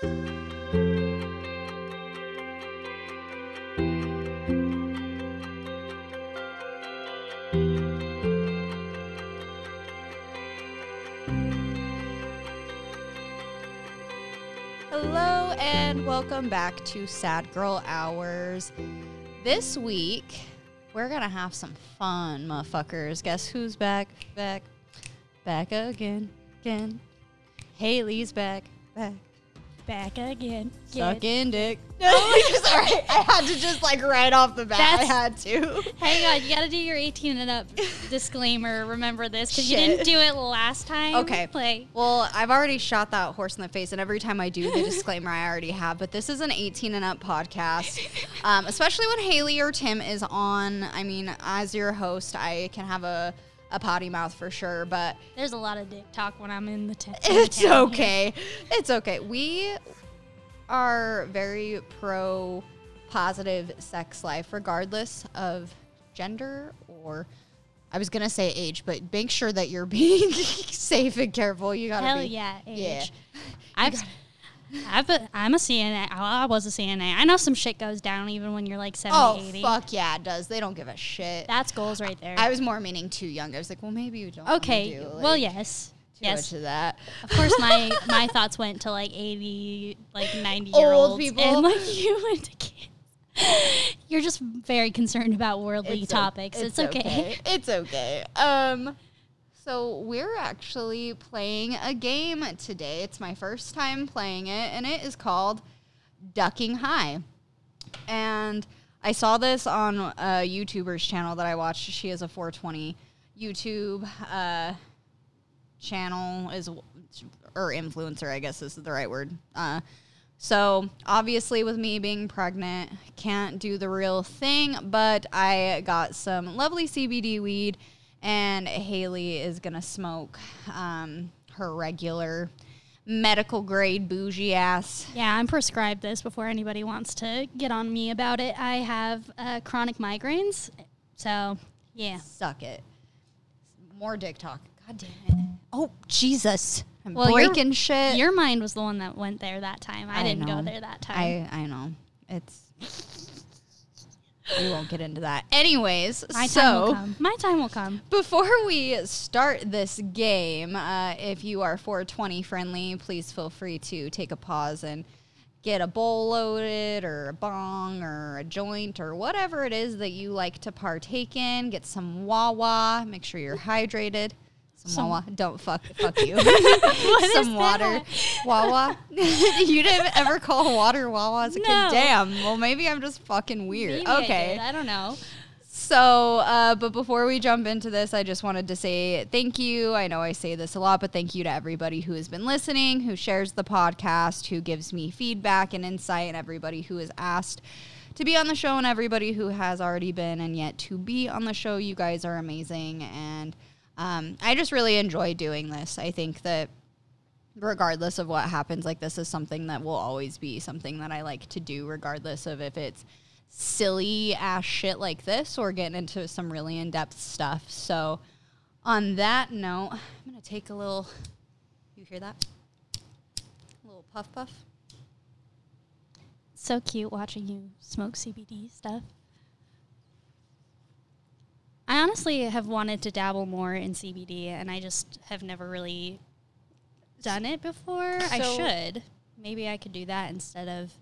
Hello and welcome back to Sad Girl Hours. This week, we're gonna have some fun, motherfuckers. Guess who's back? Back, back again, again. Haley's back, back. Back again. Sucking dick. No, sorry. I had to just like right off the bat. I had to. Hang on, you gotta do your 18 and up disclaimer. Remember this because you didn't do it last time. Okay. Play. Well, I've already shot that horse in the face, and every time I do the disclaimer, I already have. But this is an 18 and up podcast, um, especially when Haley or Tim is on. I mean, as your host, I can have a, a potty mouth for sure, but There's a lot of dick talk when I'm in the tent. it's town okay. It's okay. We are very pro positive sex life, regardless of gender or. I was gonna say age, but make sure that you're being safe and careful. You gotta Hell be. yeah, Yeah. age. I've, I've been, I'm a CNA. I was a CNA. I know some shit goes down even when you're like 70, Oh 80. fuck yeah, it does. They don't give a shit. That's goals right there. I was more meaning too young. I was like, well, maybe you don't. okay. do, well, yes. Too Yes. much of that. Of course, my my thoughts went to like 80, like 90 year Old people. And like you went to kids. You're just very concerned about worldly It's o- topics. It's, okay. It's okay. Um, so we're actually playing a game today. It's my first time playing it, and it is called Ducking High. And I saw this on a YouTuber's channel that I watched. She has a 420 YouTube uh, channel, is or influencer, I guess is the right word. Uh, so obviously, with me being pregnant, can't do the real thing, but I got some lovely CBD weed, and Haley is gonna smoke um, her regular medical grade bougie ass. Yeah, I'm prescribed this before anybody wants to get on me about it. I have uh, chronic migraines. So, yeah. Suck it. More dick talk. God damn it. Oh Jesus! I'm Well, your- breaking shit. Your mind was the one that went there that time. I, I didn't know. go there that time. I I know it's. We won't get into that. Anyways, My so time will come. My time will come. Before we start this game, uh, if you are 420 friendly, please feel free to take a pause and get a bowl loaded or a bong or a joint or whatever it is that you like to partake in. Get some Wawa. Make sure you're hydrated. Some, Some- Wawa. Don't fuck fuck you. some water. Wawa. you didn't ever call water Wawa as a No. kid? Damn. Well, maybe I'm just fucking weird. Maybe I okay. did. I don't know. So, uh, but before we jump into this, I just wanted to say thank you. I know I say this a lot, but thank you to everybody who has been listening, who shares the podcast, who gives me feedback and insight, and everybody who has asked to be on the show, and everybody who has already been and yet to be on the show. You guys are amazing. And um, I just really enjoy doing this. I think that regardless of what happens, like this is something that will always be something that I like to do, regardless of if it's silly ass shit like this or getting into some really in depth stuff. So, on that note, I'm gonna take a little. You hear that? A little puff puff. So cute watching you smoke CBD stuff. I honestly have wanted to dabble more in CBD, and I just have never really done it before. I should. Maybe I could do that instead of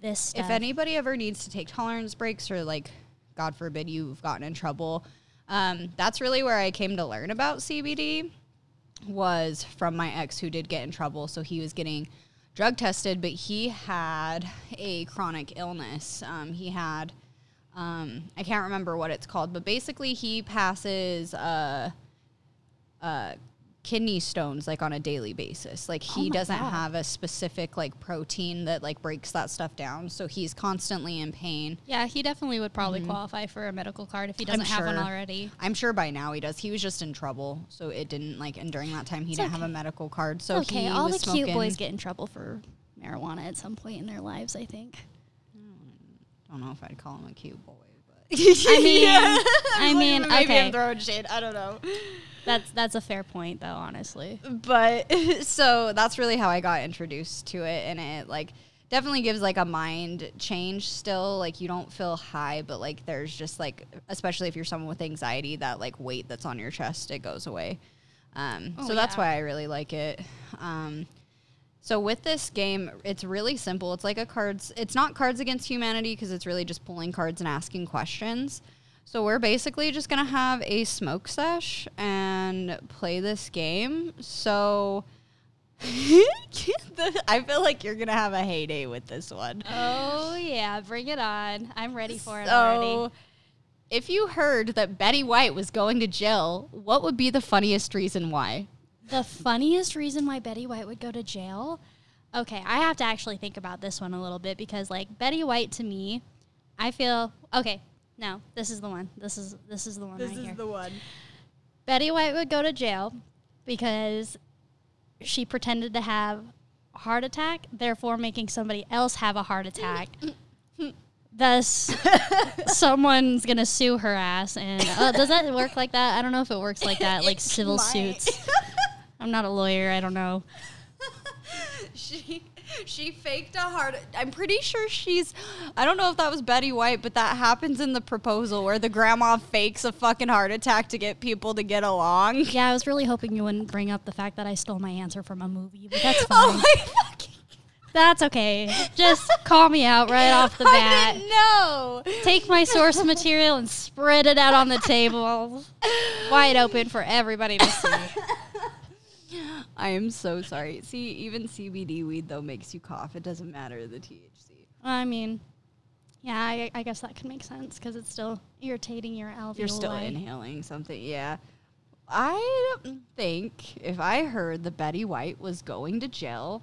this stuff. If anybody ever needs to take tolerance breaks or like, God forbid, you've gotten in trouble, um, that's really where I came to learn about CBD. Was from my ex who did get in trouble. So he was getting drug tested, but he had a chronic illness. Um, he had, um, I can't remember what it's called, but basically he passes uh, uh, kidney stones like on a daily basis. Like he Oh doesn't God. have a specific like protein that like breaks that stuff down. So he's constantly in pain. yeah, he definitely would probably qualify for a medical card if he doesn't have one already. I'm sure by now he does. He was just in trouble, so it didn't like. And during that time, he didn't have a medical card, so okay, he all was the cute boys get in trouble for marijuana at some point in their lives, I think. I don't know if I'd call him a cute boy, but I mean, I mean, maybe okay. I'm throwing shade. I don't know. That's that's a fair point, though. Honestly, but so that's really how I got introduced to it, and it like definitely gives like a mind change. Still, like you don't feel high, but like there's just like, especially if you're someone with anxiety, that like weight that's on your chest it goes away. Um, Oh, so that's yeah. why I really like it. Um, so with this game, it's really simple. It's like a cards. It's not Cards Against Humanity because it's really just pulling cards and asking questions. So we're basically just gonna have a smoke sesh and play this game. So I feel like you're gonna have a heyday with this one. oh yeah, bring it on! I'm ready for it already. If you heard that Betty White was going to jail, what would be the funniest reason why? The funniest reason why Betty White would go to jail. Okay, I have to actually think about this one a little bit because like Betty White to me, I feel okay. No, this is the one. This is this is the one This right is here. The one. Betty White would go to jail because she pretended to have a heart attack, therefore making somebody else have a heart attack. Thus, someone's gonna sue her ass. And uh, does that work like that? I don't know if it works like that, like civil might. suits. I'm not a lawyer. I don't know. she she faked a heart. I'm pretty sure she's. I don't know if that was Betty White, but that happens in the proposal where the grandma fakes a fucking heart attack to get people to get along. Yeah, I was really hoping you wouldn't bring up the fact that I stole my answer from a movie, but that's Oh fine. my fucking! That's okay. Just call me out right off the bat. didn't. Take my source material and spread it out on the table, wide open for everybody to see. I am so sorry. See, even CBD weed though makes you cough. It doesn't matter the THC. I mean, yeah, I, I guess that could make sense because it's still irritating your alveoli. You're still inhaling something. Yeah. I don't think if I heard that Betty White was going to jail,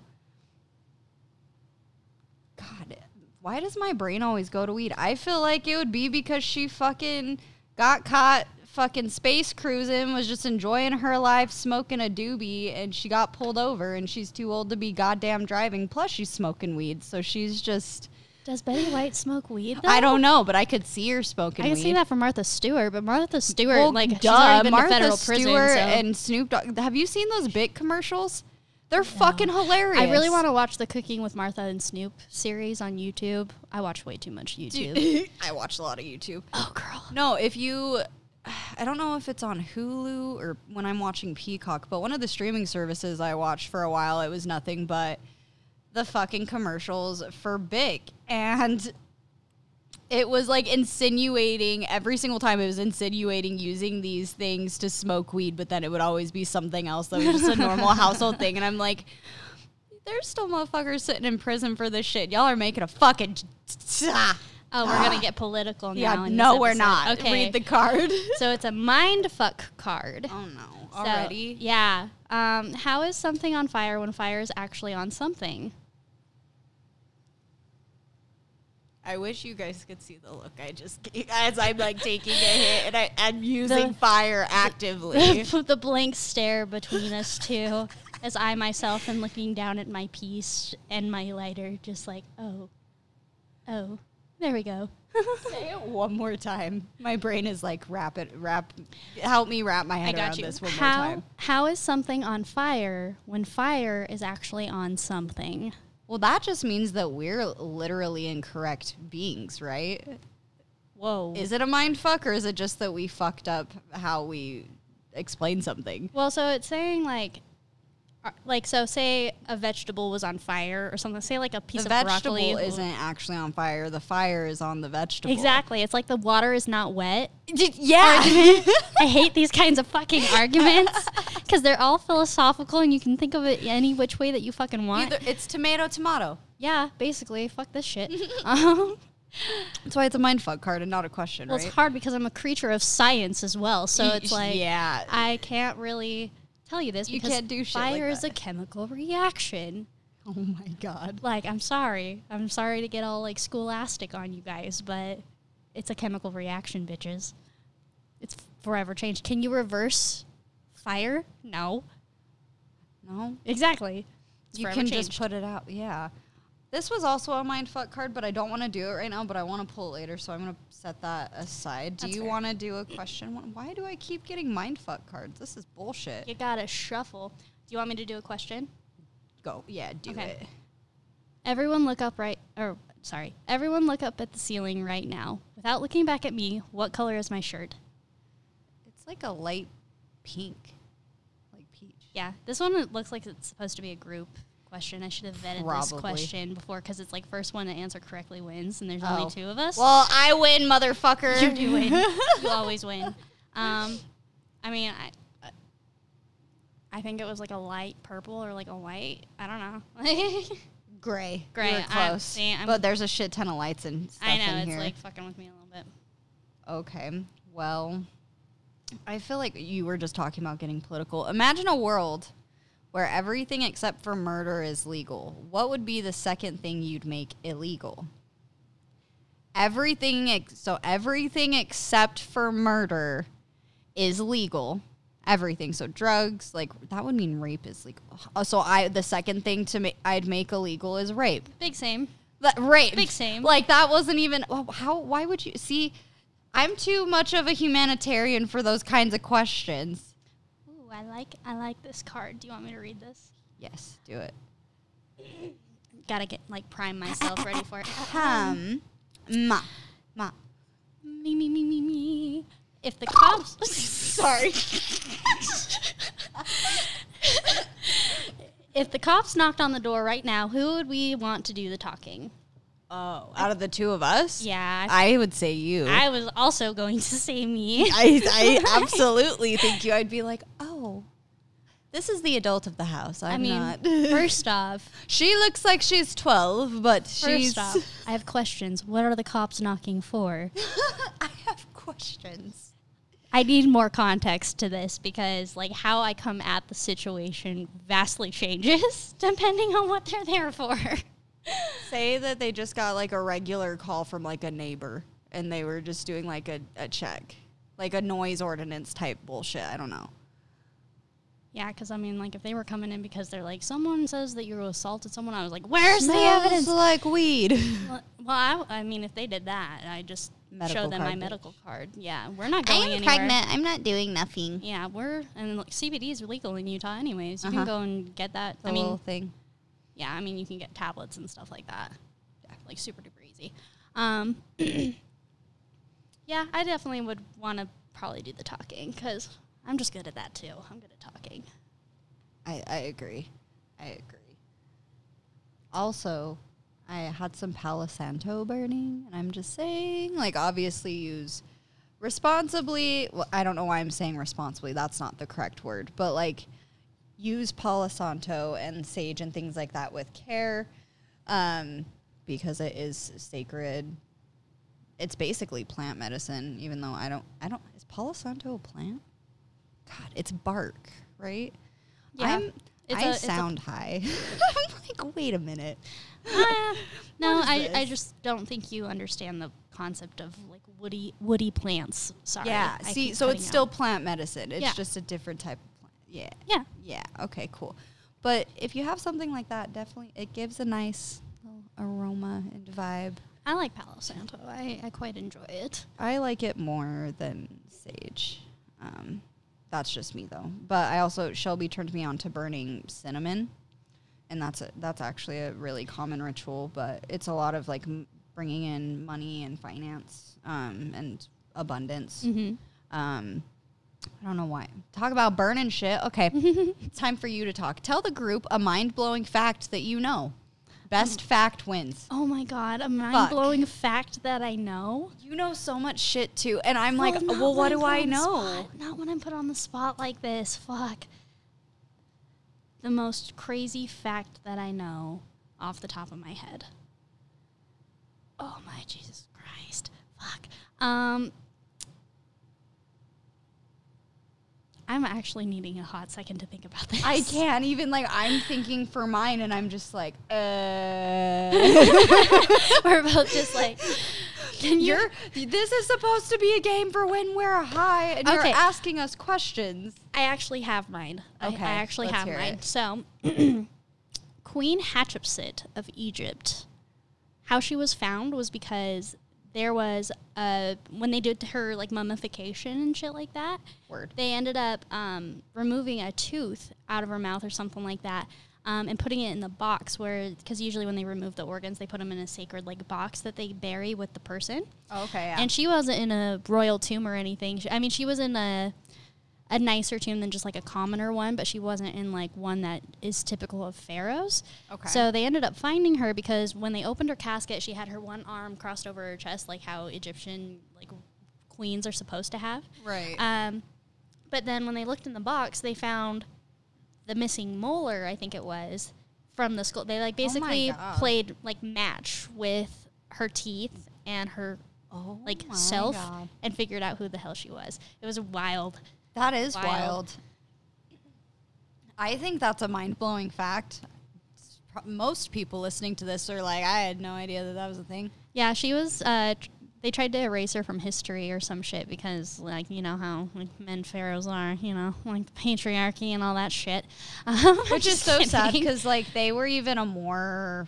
God, why does my brain always go to weed? I feel like it would be because she fucking got caught fucking space cruising, was just enjoying her life, smoking a doobie, and she got pulled over, and she's too old to be goddamn driving. Plus, she's smoking weed, so she's just. Does Betty White smoke weed? Though? I don't know, but I could see her smoking I can weed. see that from Martha Stewart, but Martha Stewart, Well, like, duh, Martha federal prison. Stewart so- and Snoop Dogg. Have you seen those big commercials? They're fucking hilarious. I really want to watch the Cooking with Martha and Snoop series on YouTube. I watch way too much YouTube. I watch a lot of YouTube. oh, girl. No, if you, I don't know if it's on Hulu or when I'm watching Peacock, but one of the streaming services I watched for a while, it was nothing but the fucking commercials for Bic, and it was like insinuating every single time it was insinuating using these things to smoke weed, but then it would always be something else that was just a normal household thing, and I'm like. There's still motherfuckers sitting in prison for this shit. Y'all are making a fucking. Ah. Oh, we're going to get political now. Yeah, no, we're not. Okay. Read the card. so it's a mind fuck card. oh no, So, already. yeah. Um, how is something on fire when fire is actually on something? I wish you guys could see the look I just gave as I'm like taking a hit and I, I'm using The- fire actively. the blank stare between us two as I myself am looking down at my piece and my lighter, just like, oh, oh, there we go. Say it one more time. My brain is like wrap it, wrap. Help me wrap my head got around you. this one more how, time. how is something on fire when fire is actually on something? Well, that just means that we're literally incorrect beings, right? Whoa. Is it a mind fuck or is it just that we fucked up how we explain something? well, so it's saying like, like so say a vegetable was on fire or something. Say like a piece the of vegetable broccoli isn't actually on fire. The fire is on the vegetable. Exactly. It's like the water is not wet. Yeah. I hate these kinds of fucking arguments because they're all philosophical and you can think of it any which way that you fucking want. Either it's tomato, tomato. yeah, basically, fuck this shit. um, That's why it's a mind fuck card and not a question, well, right? it's hard because I'm a creature of science as well, so it's like yeah. I can't really tell you this You because can't do shit like fire is a chemical reaction. oh my god. Like, I'm sorry, I'm sorry to get all like scholastic on you guys, but it's a chemical reaction, bitches. It's forever changed. Can you reverse fire? No. No. Exactly. It's you can changed. just put it out. Yeah. This was also a mind fuck card, but I don't want to do it right now. But I want to pull it later, so I'm gonna set that aside. Do That's you fair. want to do a question? Why do I keep getting mind fuck cards? This is bullshit. You gotta shuffle. Do you want me to do a question? Go, yeah, do Okay. it. Everyone look up right or sorry. Everyone look up at the ceiling right now. Without looking back at me, what color is my shirt? It's like a light pink, like peach. Yeah, this one looks like it's supposed to be a group question. I should have vetted this question before because it's like first one to answer correctly wins, and there's Oh. only two of us. Well, I win, motherfucker. you do win. you always win. Um, I mean, I, I think it was like a light purple or like a white. I don't know. Gray. Gray, You I'm- close. I'm- but there's a shit ton of lights and stuff I know in it's here. like fucking with me a little bit. Okay. Well, I feel like you were just talking about getting political. Imagine a world where everything except for murder is legal. What would be the second thing you'd make illegal? Everything ex- so everything except for murder is legal. Everything. So drugs, like that would mean rape is legal. Uh, So I the second thing to make I'd make illegal is rape. Big same. That rape. Big same. Like that wasn't even how why would you see I'm too much of a humanitarian for those kinds of questions. I like I like this card. Do you want me to read this? Yes, do it. Gotta get like prime myself ready for it. Um ma ma Me me me me me. If the cops sorry. if the cops knocked on the door right now, who would we want to do the talking? Oh, out of the two of us? Yeah, I, would say you. I was also going to say me. I, I absolutely think you. I'd be like, oh, this is the adult of the house. I'm I mean, not. first off, she looks like she's 12, but she's. off, I have questions. What are the cops knocking for? I have questions. I need more context to this because, like, how I come at the situation vastly changes depending on what they're there for. Say that they just got like a regular call from like a neighbor and they were just doing like a, a check, like a noise ordinance type bullshit. I don't know. Yeah, because I mean, like, if they were coming in because they're like, someone says that you assaulted someone, I was like, where's the evidence? like weed. Well, well, I, I mean, if they did that, I just Medical show them my card. medical card. Yeah, we're not going I am anywhere. Pregnant. I'm not doing nothing. Yeah, we're and like, CBD is legal in Utah, anyways. You Uh-huh. can go and get that. The I mean, little thing. Yeah, I mean, you can get tablets and stuff like that. Yeah, like super duper easy. Um, yeah, I definitely would want to probably do the talking because I'm just good at that too. I'm good at talking. I, I agree. I agree. Also, I had some Palo Santo burning, and I'm just saying, like, obviously use responsibly. Well, I don't know why I'm saying responsibly. That's not the correct word, but like, use Palo Santo and sage and things like that with care, um, because it is sacred. It's basically plant medicine, even though I don't. I don't. Is Palo Santo a plant? God, it's bark, right? Yeah, I'm, it's I a- it's a- sound high. I'm like, wait a minute. Ah, no, I, I just don't think you understand the concept of like woody woody plants. Sorry. yeah. I See, so it's cutting still plant medicine. It's Yeah. just a different type of. Yeah. yeah. Yeah. Okay. Cool. But if you have something like that, definitely it gives a nice little aroma and vibe. I like Palo Santo. I, I quite enjoy it. I like it more than sage. Um, that's just me though. But I also Shelby turned me on to burning cinnamon, and that's a, that's actually a really common ritual. But it's a lot of like m- bringing in money and finance um, and abundance. Mm-hmm. Um, I don't know why. Talk about burning shit. Okay, it's time for you to talk. Tell the group a mind blowing fact that you know. Best fact wins. Oh my god, a mind blowing fact that I know. You know so much shit too, and I'm like, not well, what do put I on the know? spot. Not when I'm put on the spot like this. Fuck. The most crazy fact that I know off the top of my head. Oh my Jesus Christ. Fuck. Um I'm actually needing a hot second to think about this. I can't even like. I'm thinking for mine, and I'm just like, uh. We're both just like can you you're. This is supposed to be a game for when we're high, and Okay. you're asking us questions. I actually have mine. I- Okay, I, actually let's have mine. it. So, Queen Hatshepsut of Egypt. How she was found was because there was a when they did her like mummification and shit like that. Word. They ended up um, removing a tooth out of her mouth or something like that. Um, and putting it in the box where, because usually when they remove the organs, they put them in a sacred like box that they bury with the person. Oh, okay. Yeah. And she wasn't in a royal tomb or anything. She, I mean, she was in a a nicer tomb than just like a commoner one, but she wasn't in like one that is typical of pharaohs. okay. So they ended up finding her because when they opened her casket, she had her one arm crossed over her chest, like how Egyptian like queens are supposed to have. right. Um, but then when they looked in the box, they found the missing molar, I think it was, from the skull. They like Oh basically God. played like match with her teeth and her oh like self God. and figured out who the hell she was. It was wild. That is Wild. wild. I think that's a mind blowing fact. Most people listening to this are like, I had no idea that that was a thing. Yeah, she was. Uh, tr- they tried to erase her from history or some shit because, like, you know how like men pharaohs are, you know, like the patriarchy and all that shit. Um, Which is so sad because, like, they were even a more,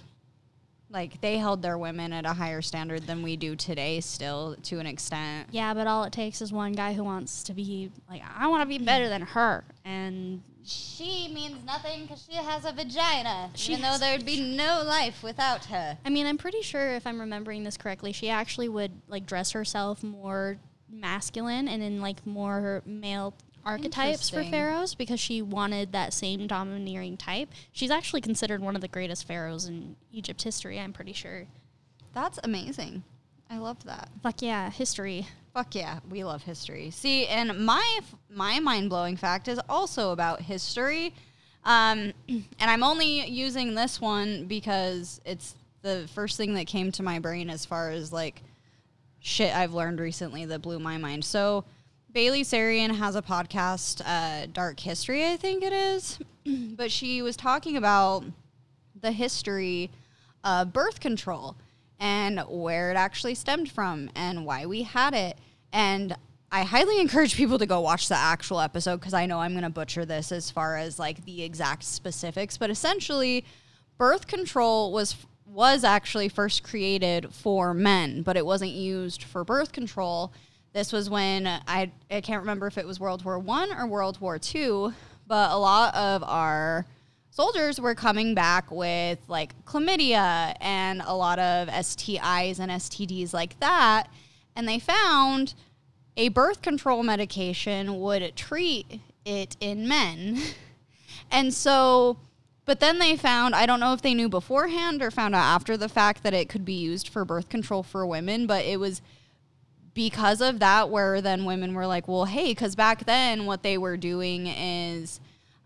like, they held their women at a higher standard than we do today, still, to an extent. Yeah, but all it takes is one guy who wants to be like, I want to be better than her, and She means nothing because she has a vagina, She even though there'd be no life without her. I mean, I'm pretty sure if I'm remembering this correctly, she actually would like dress herself more masculine and in like more male archetypes for pharaohs because she wanted that same domineering type. She's actually considered one of the greatest pharaohs in Egypt history, I'm pretty sure. That's amazing. I love that. Fuck yeah, history. Fuck yeah, we love history. See, and my my mind blowing fact is also about history, um, and I'm only using this one because it's the first thing that came to my brain as far as like shit I've learned recently that blew my mind. So Bailey Sarian has a podcast, uh, Dark History, I think it is, but she was talking about the history of birth control and where it actually stemmed from and why we had it. And I highly encourage people to go watch the actual episode because I know I'm going to butcher this as far as like the exact specifics, but essentially birth control was was actually first created for men, but it wasn't used for birth control. This was when uh, I I can't remember if it was World War 1 or World War 2, but a lot of our soldiers were coming back with like chlamydia and a lot of STIs and STDs like that. And they found a birth control medication would treat it in men. And so, but then they found, I don't know if they knew beforehand or found out after the fact that it could be used for birth control for women, but it was because of that where then women were like, well, hey, because back then what they were doing is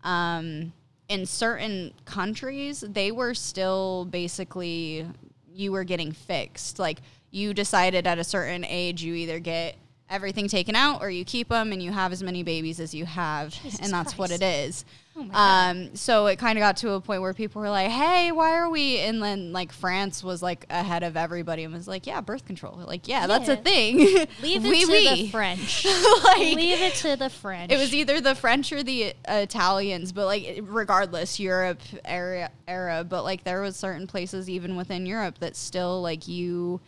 um, in certain countries, they were still basically, you were getting fixed. Like you decided at a certain age, you either get everything taken out or you keep them and you have as many babies as you have. Jesus and that's what it is. Oh. Um, so it kind of got to a point where people were like, "Hey, why are we?" And then like France was like ahead of everybody and was like, "Yeah, birth control." Like, yeah, that's a thing. Leave it Oui, to oui. the French. like, Leave it to the French. it was either the French or the uh, Italians, but like regardless, Europe era era. But like there was certain places even within Europe that still like you,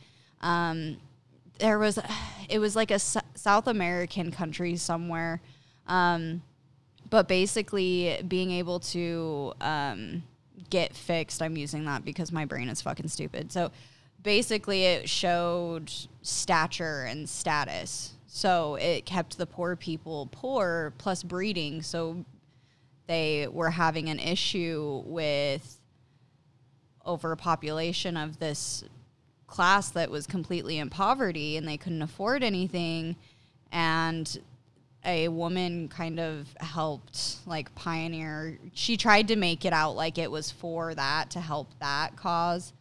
um, there was, it was like a S- South American country somewhere, um, but basically being able to um, get fixed. I'm using that because my brain is fucking stupid. So basically, it showed stature and status. So it kept the poor people poor plus breeding. So they were having an issue with overpopulation of this class that was completely in poverty and they couldn't afford anything and a woman kind of helped like pioneer she tried to make it out like it was for that to help that cause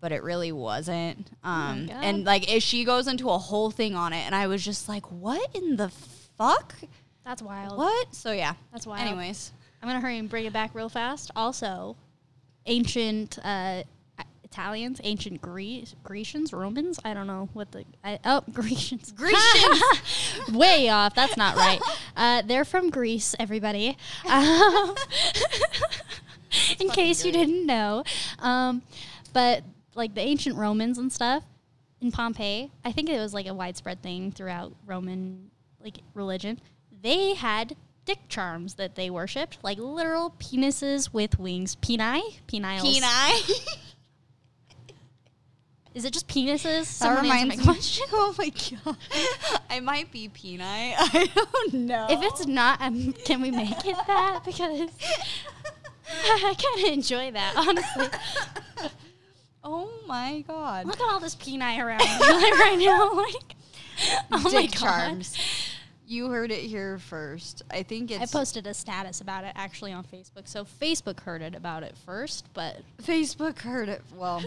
but it really wasn't um God. and like if she goes into a whole thing on it and i was just like what in the fuck That's wild. what so yeah That's wild. anyways I'm gonna hurry and bring it back real fast. Also, ancient uh, Italians, ancient Greece, Grecians, Romans. I don't know what the I, oh Grecians. Grecians. Way off. That's not right. Uh, they're from Greece. Everybody. Um, in case you didn't know. Um, but like the ancient Romans and stuff in Pompeii, I think it was like a widespread thing throughout Roman like religion. They had dick charms that they worshipped, like literal penises with wings. Peni? Peniles. Peni. Is it just penises? That Someone reminds my me. question. Oh my god, I might be Peni. I don't know. If it's not, um, can we make it that? Because I kind of enjoy that, honestly. oh my god, Look at all this peni around me like, right now. Like, oh my Dick god. charms. You heard it here first. I think I posted a status about it actually on Facebook. So Facebook heard it about it first, but Facebook heard it. Well,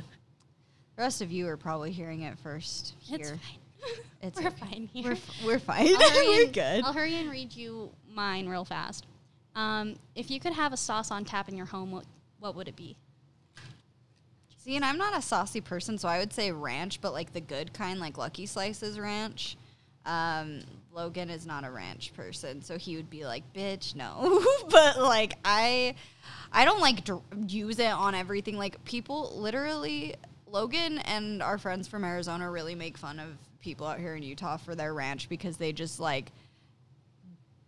the rest of you are probably hearing it first here. it's fine. It's We're okay. fine here. We're, f- we're fine. We're and- good. I'll hurry and read you mine real fast. Um, if you could have a sauce on tap in your home, what what would it be? See, and I'm not a saucy person, so I would say ranch, but like the good kind, like Lucky Slices ranch. Um, Logan is not a ranch person, so he would be like, "Bitch, no." but like I, I don't like dr- use it on everything. Like people, literally, Logan and our friends from Arizona really make fun of people out here in Utah for their ranch because they just like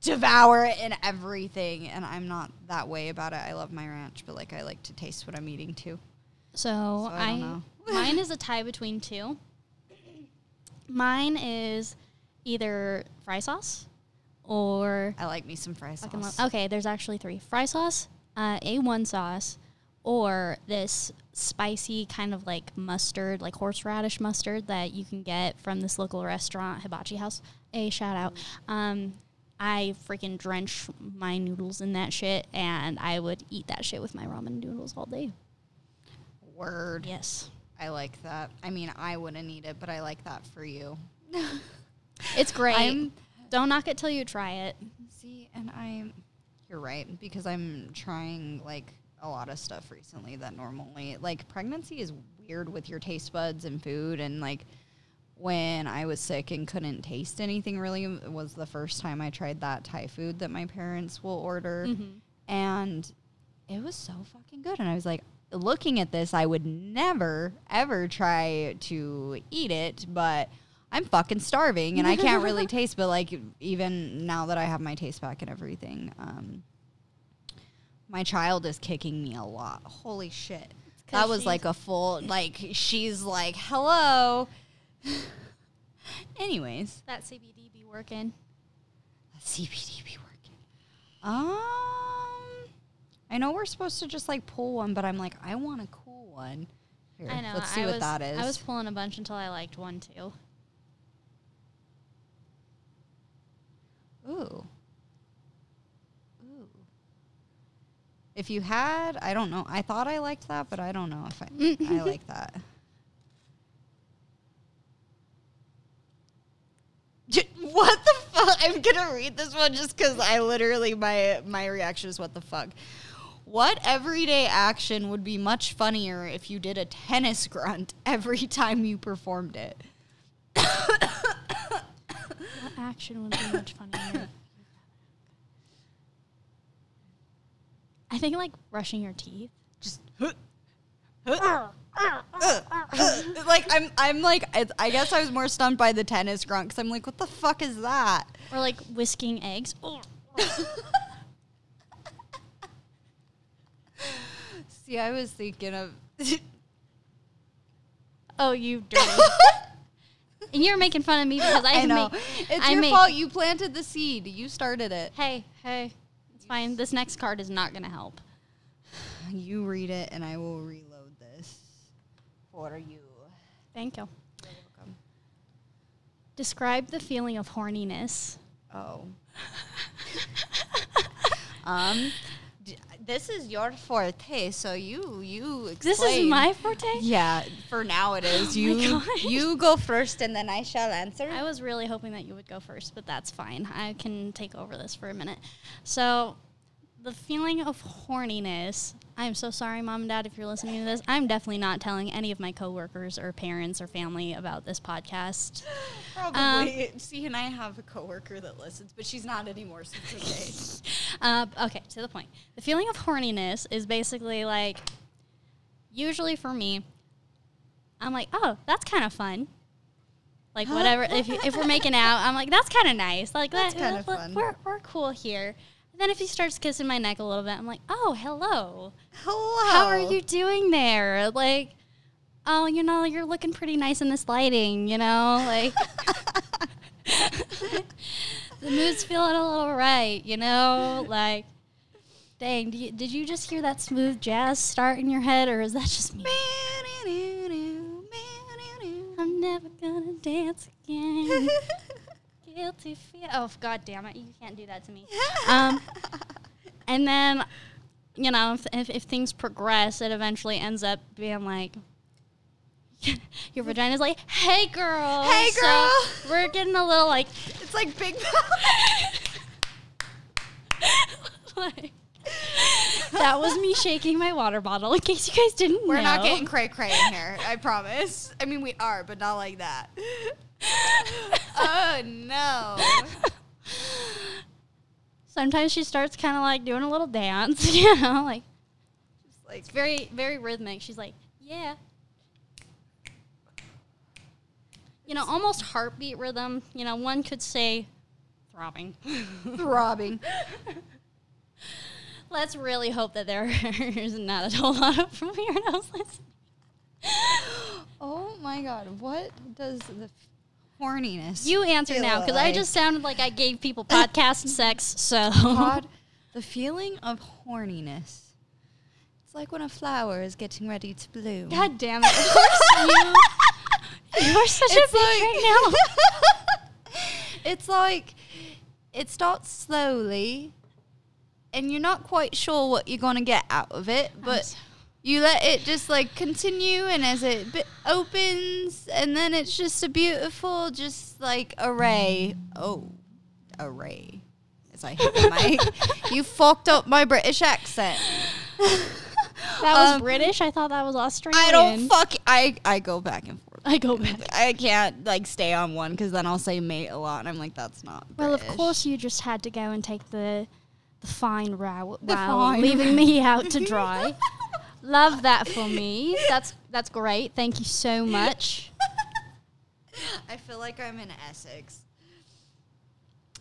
devour it in everything, and I'm not that way about it. I love my ranch, but like I like to taste what I'm eating too. So, I I, don't know. mine is a tie between two. Mine is either fry sauce or I like me some fry sauce. okay. There's actually three: fry sauce, uh, A1 sauce, or this spicy kind of like mustard, like horseradish mustard that you can get from this local restaurant, Hibachi House. A shout out. Um, I freaking drench my noodles in that shit, and I would eat that shit with my ramen noodles all day. Word. Yes. I like that. I mean, I wouldn't eat it, but I like that for you. It's great. I'm- Don't knock it till you try it. See, and I'm. You're right because I'm trying like a lot of stuff recently that normally like pregnancy is weird with your taste buds and food and like when I was sick and couldn't taste anything really was the first time I tried that Thai food that my parents will order. And it was so fucking good and I was like looking at this I would never ever try to eat it but I'm fucking starving and I can't really taste but like even now that I have my taste back and everything um my child is kicking me a lot holy shit. that was like a full like she's like hello anyways That CBD be working. CBD be working? Um, I know we're supposed to just like pull one, but I'm like, I want a cool one. Here, I know. Let's see I what was, that is. I was pulling a bunch until I liked one too. Ooh. If you had, I don't know. I thought I liked that, but I don't know if I I like that. What the fuck? I'm gonna read this one just because I literally my my reaction is what the fuck. What everyday action would be much funnier if you did a tennis grunt every time you performed it? What action would be much funnier? I think like brushing your teeth. Just like I'm I'm like I, I guess I was more stunned by the tennis grunt because I'm like, what the fuck is that? Or like whisking eggs. See, I was thinking of Oh, you dirty. and you're making fun of me because I, I know Make, it's I your make- fault. You planted the seed. You started it. Hey, hey. Fine. This next card is not going to help. You read it, and I will reload this for you. Thank you. You're welcome. Describe the feeling of horniness. Oh. um, this is your forte, so you you explain. This is my forte? Yeah, for now it is. Oh you you go first, and then I shall answer. I was really hoping that you would go first, but that's fine. I can take over this for a minute. So, the feeling of horniness. I'm so sorry, mom and dad, if you're listening to this. I'm definitely not telling any of my coworkers or parents or family about this podcast. Probably. Um, See, and I have a coworker that listens, but she's not anymore, so it's okay. Uh, okay, to the point. The feeling of horniness is basically like, usually for me, I'm like, oh, that's kind of fun. Like whatever, if you, if we're making out, I'm like, that's kind of nice. Like That's that, kinda fun. We're we're cool here. And then if he starts kissing my neck a little bit, I'm like, oh, hello. Hello. How are you doing there? Like, oh, you know, you're looking pretty nice in this lighting. You know, like. the mood's feeling a little right, you know? Like, dang, do you, did you just hear that smooth jazz start in your head, or is that just me? I'm never gonna dance again. Guilty feet. Oh, god damn it. You can't do that to me. Um, and then, you know, if, if, if things progress, it eventually ends up being like, your vagina's like, hey, girl. Hey, So girl." we're getting a little like, It's like Big like that was me shaking my water bottle in case you guys didn't We're know. not getting cray cray in here. I promise. I mean, we are, but not like that. oh no. Sometimes she starts kind of like doing a little dance, you know, like like it's very, very rhythmic. She's like, yeah. You know, almost heartbeat rhythm. You know, one could say throbbing. throbbing. Let's really hope that there is not a whole lot of weirdos listening. Oh my god, what does the horniness? You answer now because I just sounded like I gave people podcast sex. So God, the feeling of horniness. It's like when a flower is getting ready to bloom. God damn it! Of course you. You are such a It's bitch right now. it's like it starts slowly and you're not quite sure what you're going to get out of it but so- you let it just like continue and as it bi- opens and then it's just a beautiful just like array. Oh array as i hit the mic. You fucked up my british accent was Um, British. I thought that was Australian. i don't fuck i i go back and forth I go back. I can't like stay on one because then I'll say mate a lot, and I'm like, that's not. Well, of course you just had to go and take the the fine route The fine leaving me out to dry. Love that for me. That's that's great. Thank you so much. I feel like I'm in Essex.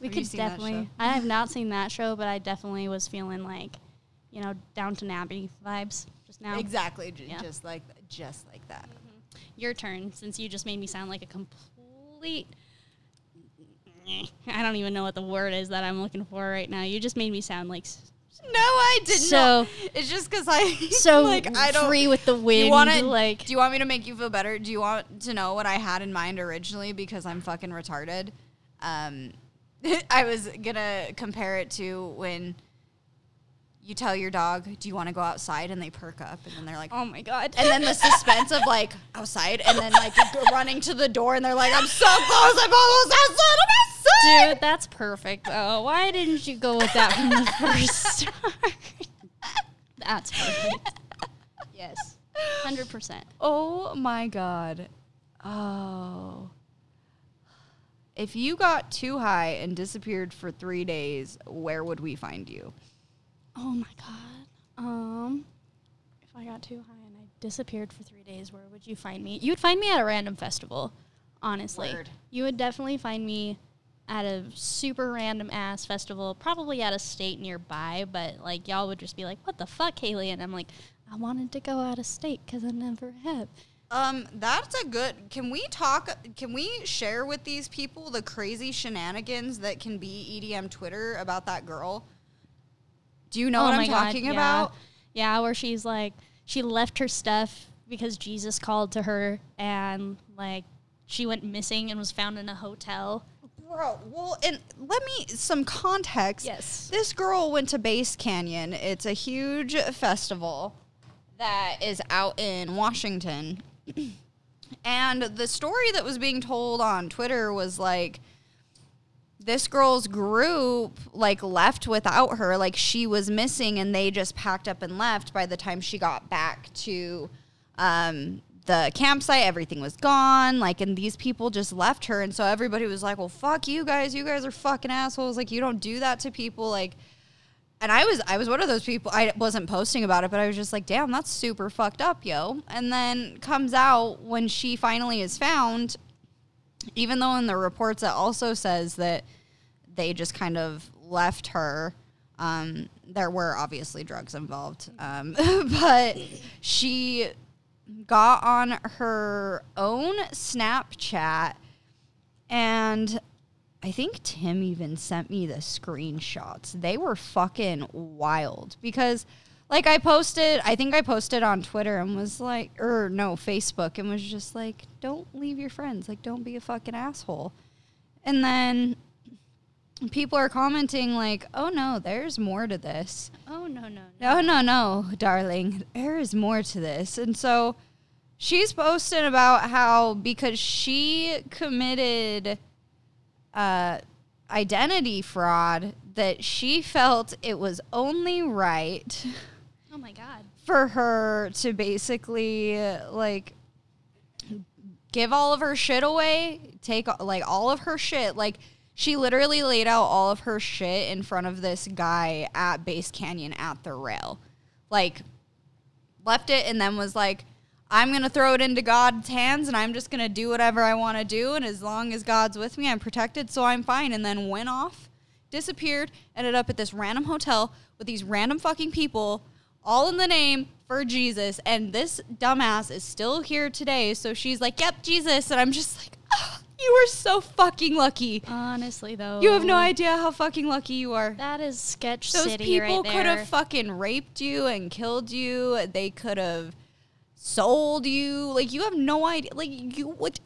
We Have could definitely. I have not seen that show, but I definitely was feeling like, you know, Downton Abbey vibes just now. Exactly, j- Yeah. just like just like that. Your turn, since you just made me sound like a complete. I don't even know what the word is that I'm looking for right now. You just made me sound like No, I did So- not. It's just because I so like I don't. free with the wind. you want to like Do you want me to make you feel better? Do you want to know what I had in mind originally? Because I'm fucking retarded. Um, I was gonna compare it to when you tell your dog, "Do you want to go outside?" and they perk up, and then they're like, oh my god. and then the suspense of like outside, and then like running to the door, and they're like, "I'm so close, I'm almost outside, I'm outside." Dude, that's perfect. Oh, why didn't you go with that from the first start? that's perfect. Yes, hundred percent. Oh my god. Oh. If you got too high and disappeared for three days, where would we find you? Oh my god. Um, if I got too high and I disappeared for three days, where would you find me? You would find me at a random festival. Honestly, Word. you would definitely find me at a super random ass festival, probably at a state nearby. But like y'all would just be like, "What the fuck, Haley?" And I'm like, "I wanted to go out of state because I never have." Um, that's a good. Can we talk? Can we share with these people the crazy shenanigans that can be EDM Twitter about that girl? Do you know Oh what I'm God, talking yeah. about? Yeah, where she's like, she left her stuff because Jesus called to her, and like she went missing and was found in a hotel. Bro, well, and let me some context. Yes. This girl went to Bass Canyon. It's a huge festival that is out in Washington. and the story that was being told on Twitter was like this girl's group like left without her. Like she was missing and they just packed up and left by the time she got back to um the campsite. Everything was gone. Like and these people just left her. And so everybody was like well fuck you guys. You guys are fucking assholes. Like you don't do that to people. Like and I was I was one of those people. I wasn't posting about it, but I was just like, "Damn, that's super fucked up, yo." And then comes out when she finally is found, even though in the reports it also says that they just kind of left her. Um, there were obviously drugs involved, um, but she got on her own Snapchat and I think Tim even sent me the screenshots. They were fucking wild because like I posted, I think I posted on Twitter and was like or no, Facebook and was just like don't leave your friends, like don't be a fucking asshole. And then people are commenting like, "Oh no, there's more to this." Oh no no No, no, no, darling. There is more to this. And so she's posting about how because she committed uh, identity fraud, that she felt it was only right Oh my god. for her to basically like give all of her shit away, take like all of her shit. Like she literally laid out all of her shit in front of this guy at Bass Canyon at the rail. Like left it and then was like I'm going to throw it into God's hands and I'm just going to do whatever I want to do and as long as God's with me, I'm protected, so I'm fine and then went off, disappeared, ended up at this random hotel with these random fucking people all in the name for Jesus. And this dumbass is still here today. So she's like, yep, Jesus. And I'm just like, "Ah, you are so fucking lucky. Honestly though. You have no idea how fucking lucky you are. That is sketch Those city people right could have fucking raped you and killed you. They could have sold you. Like you have no idea. Like you would.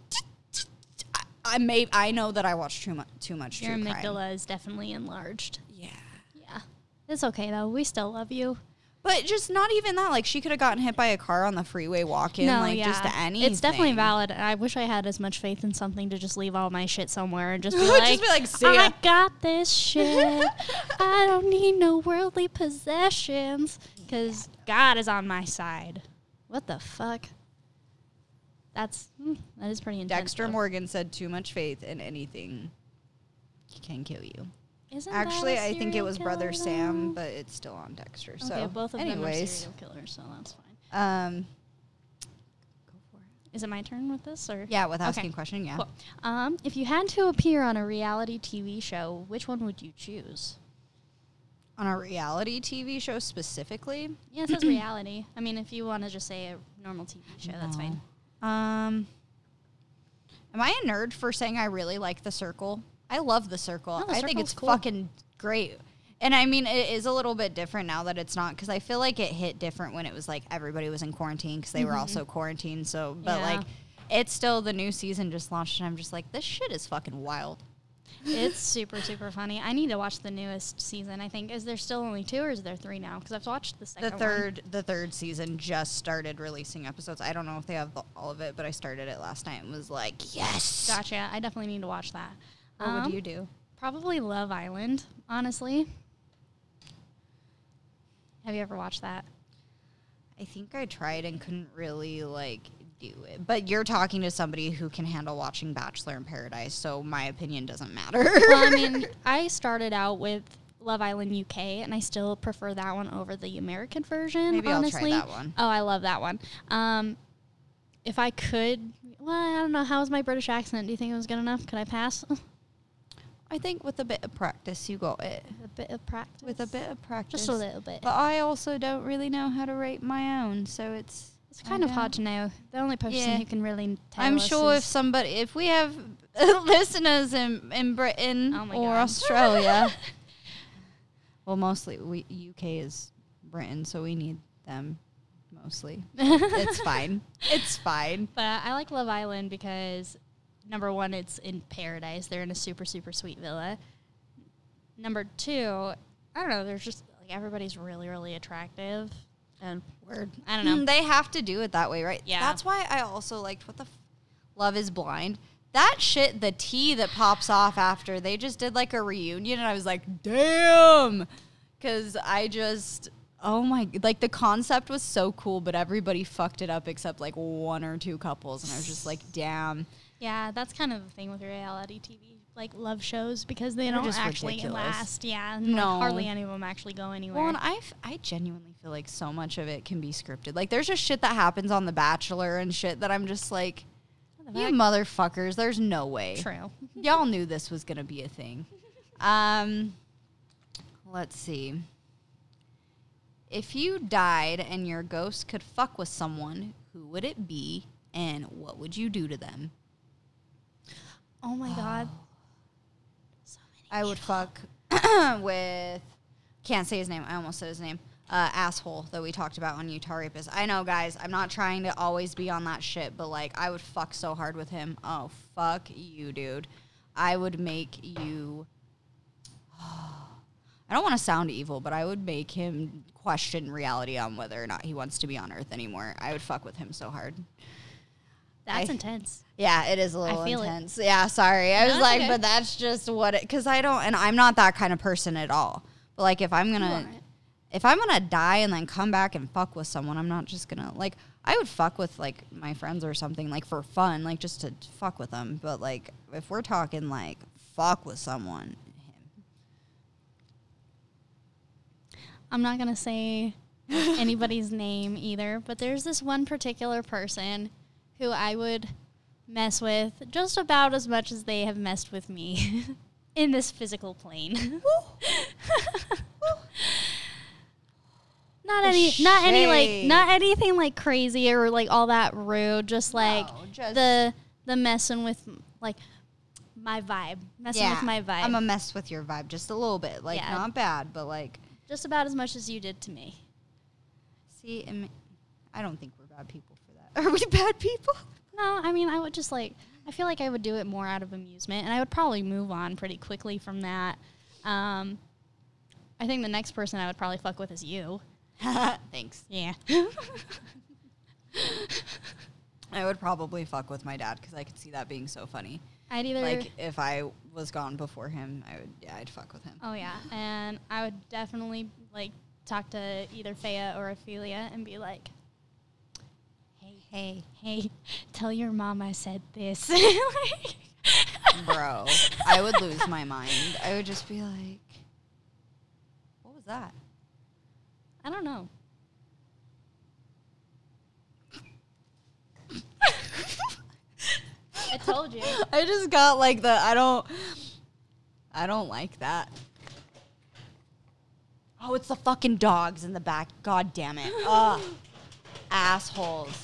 I, I may I know that I watch too much too much Your true crime. amygdala is definitely enlarged. Yeah. Yeah. It's okay though. We still love you. But just not even that. Like she could have gotten hit by a car on the freeway walking. like just anything. It's definitely valid. I wish I had as much faith in something to just leave all my shit somewhere and just be Just like, be like, "See ya." I got this shit. I don't need no worldly possessions because God is on my side. What the fuck? That's hmm, that is pretty intense. Dexter though. Morgan said too much faith in anything can kill you. Isn't Actually, I think it was Brother killer, Sam, but it's still on Dexter. okay, so, both of anyways, them are serial killers, so that's fine. um, Is it my turn with this or? yeah, with asking a question, yeah. Cool. Um, if you had to appear on a reality TV show, which one would you choose? On a reality TV show specifically, Yeah, it says reality. I mean, if you want to just say a normal TV show, that's fine. Um, am I a nerd for saying I really like The Circle? I love The Circle. No, The I think it's cool. fucking great. And I mean, it is a little bit different now that it's not because I feel like it hit different when it was like everybody was in quarantine because they were also quarantined. So, but Mm-hmm. Yeah. like, it's still the new season just launched, and I'm just like, this shit is fucking wild. It's super, super funny. I need to watch the newest season. I think is there still only two or is there three now? Because I've watched the second The one. third, the third season just started releasing episodes. I don't know if they have the, all of it, but I started it last night and was like, yes. Gotcha. I definitely need to watch that. What Um, would you do? Probably Love Island. Honestly. Have you ever watched that? I think I tried and couldn't really like do it. But you're talking to somebody who can handle watching Bachelor in Paradise, so my opinion doesn't matter. well, I mean, I started out with Love Island UK, and I still prefer that one over the American version. Maybe I'll try that one. Oh, I love that one. Um, if I could, well, I don't know. How was my British accent? Do you think it was good enough? Could I pass? I think with a bit of practice, you got it. a bit of practice. With a bit of practice, just a little bit. But I also don't really know how to rate my own, so it's It's kind I of hard to know. The only person Yeah. who can really tell I'm sure if somebody, if we have listeners in in Britain Oh or God. Australia, well, mostly we UK is Britain, so we need them mostly. it's fine. It's fine. But I like Love Island because number one, it's in paradise. They're in a super super sweet villa. Number two, I don't know. There's just like everybody's really really attractive, and Word. I don't know. Mm, They have to do it that way, right? Yeah. That's why I also liked what the f- Love is Blind. That shit, the tea that pops off after they just did like a reunion, and I was like, damn, because I just. Oh my! Like the concept was so cool, but everybody fucked it up except like one or two couples, and I was just like, "Damn!" Yeah, that's kind of the thing with reality TV like love shows because they They're don't actually ridiculous. last. Yeah, and, like, hardly any of them actually go anywhere. Well, and I, f- I genuinely feel like so much of it can be scripted. Like, there's just shit that happens on The Bachelor and shit that I'm just like, you motherfuckers, there's no way. True. Y'all knew this was going to be a thing. Um, let's see. If you died and your ghost could fuck with someone, who would it be and what would you do to them? Oh my god. I would fuck with can't say his name. I almost said his name. Uh, asshole that we talked about on Utah Rapist. I know, guys. I'm not trying to always be on that shit, but like, I would fuck so hard with him. Oh fuck you, dude. I would make you. I don't want to sound evil, but I would make him question reality on whether or not he wants to be on Earth anymore. I would fuck with him so hard. That's I- intense. Yeah, it is a little feel it. intense. Yeah, sorry. I No, was like, okay. but that's just what it because I don't and I'm not that kind of person at all. But like if I'm gonna if I'm gonna die and then come back and fuck with someone, I'm not just gonna like I would fuck with like my friends or something like for fun, like just to fuck with them. But like if we're talking like fuck with someone, him. I'm not gonna say anybody's name either, but there's this one particular person who I would mess with just about as much as they have messed with me in this physical plane. not The any not any like not anything like crazy or like all that rude, just like No, just- the the messing with like my vibe. Messing with my vibe. I'm a mess with your vibe just a little bit. Like Yeah. not bad, but like just about as much as you did to me. see, I don't think we're bad people for that. Are we bad people? No, I mean, I would just like, I feel like I would do it more out of amusement, and I would probably move on pretty quickly from that. Um, I think the next person I would probably fuck with is you. Thanks. Yeah. I would probably fuck with my dad because I could see that being so funny. I'd either. Like if I was gone before him, I would. Yeah, I'd fuck with him. oh, yeah. And I would definitely, like, talk to either Faya or Ophelia and be like, hey, Hey, tell your mom I said this. bro, I would lose my mind. I would just be like, "What was that?" I don't know. I told you. I just got like the. I don't. I don't like that. Oh, it's the fucking dogs in the back. God damn it. Ugh. Assholes.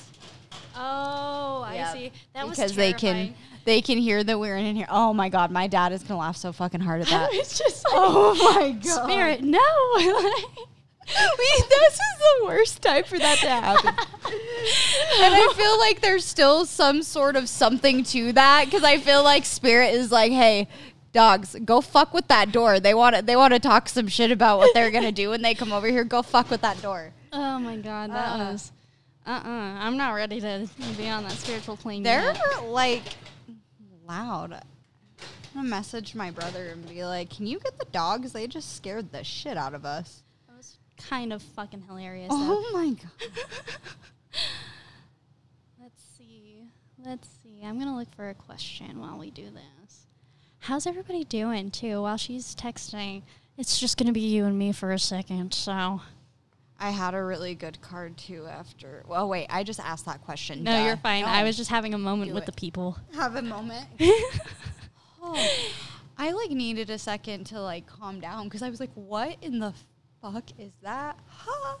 Oh, I Yeah, see. That was because they can they can hear that we're in here. Oh my god, my dad is gonna laugh so fucking hard at that. it's just like, oh my god, spirit, no. We- this is the worst time for that to happen. and I feel like there's still some sort of something to that because I feel like spirit is like, hey. Dogs, go fuck with that door. They want to. They want to talk some shit about what they're gonna do when they come over here. Go fuck with that door. oh my god, that Uh. was. Uh uh-uh. uh. i am not ready to be on that spiritual plane They're yet. like loud. I'm gonna message my brother and be like, "Can you get the dogs? They just scared the shit out of us." That was kind of fucking hilarious. though. Oh my god. Let's see. Let's see. I'm gonna look for a question while we do this. How's everybody doing too? While she's texting, it's just gonna be you and me for a second. So I had a really good card too after. Well, wait, I just asked that question. no, Duh. you're fine. I was just having a moment Do with it. the people. have a moment. oh, I like needed a second to like calm down because I was like, "What in the fuck is that?" Huh?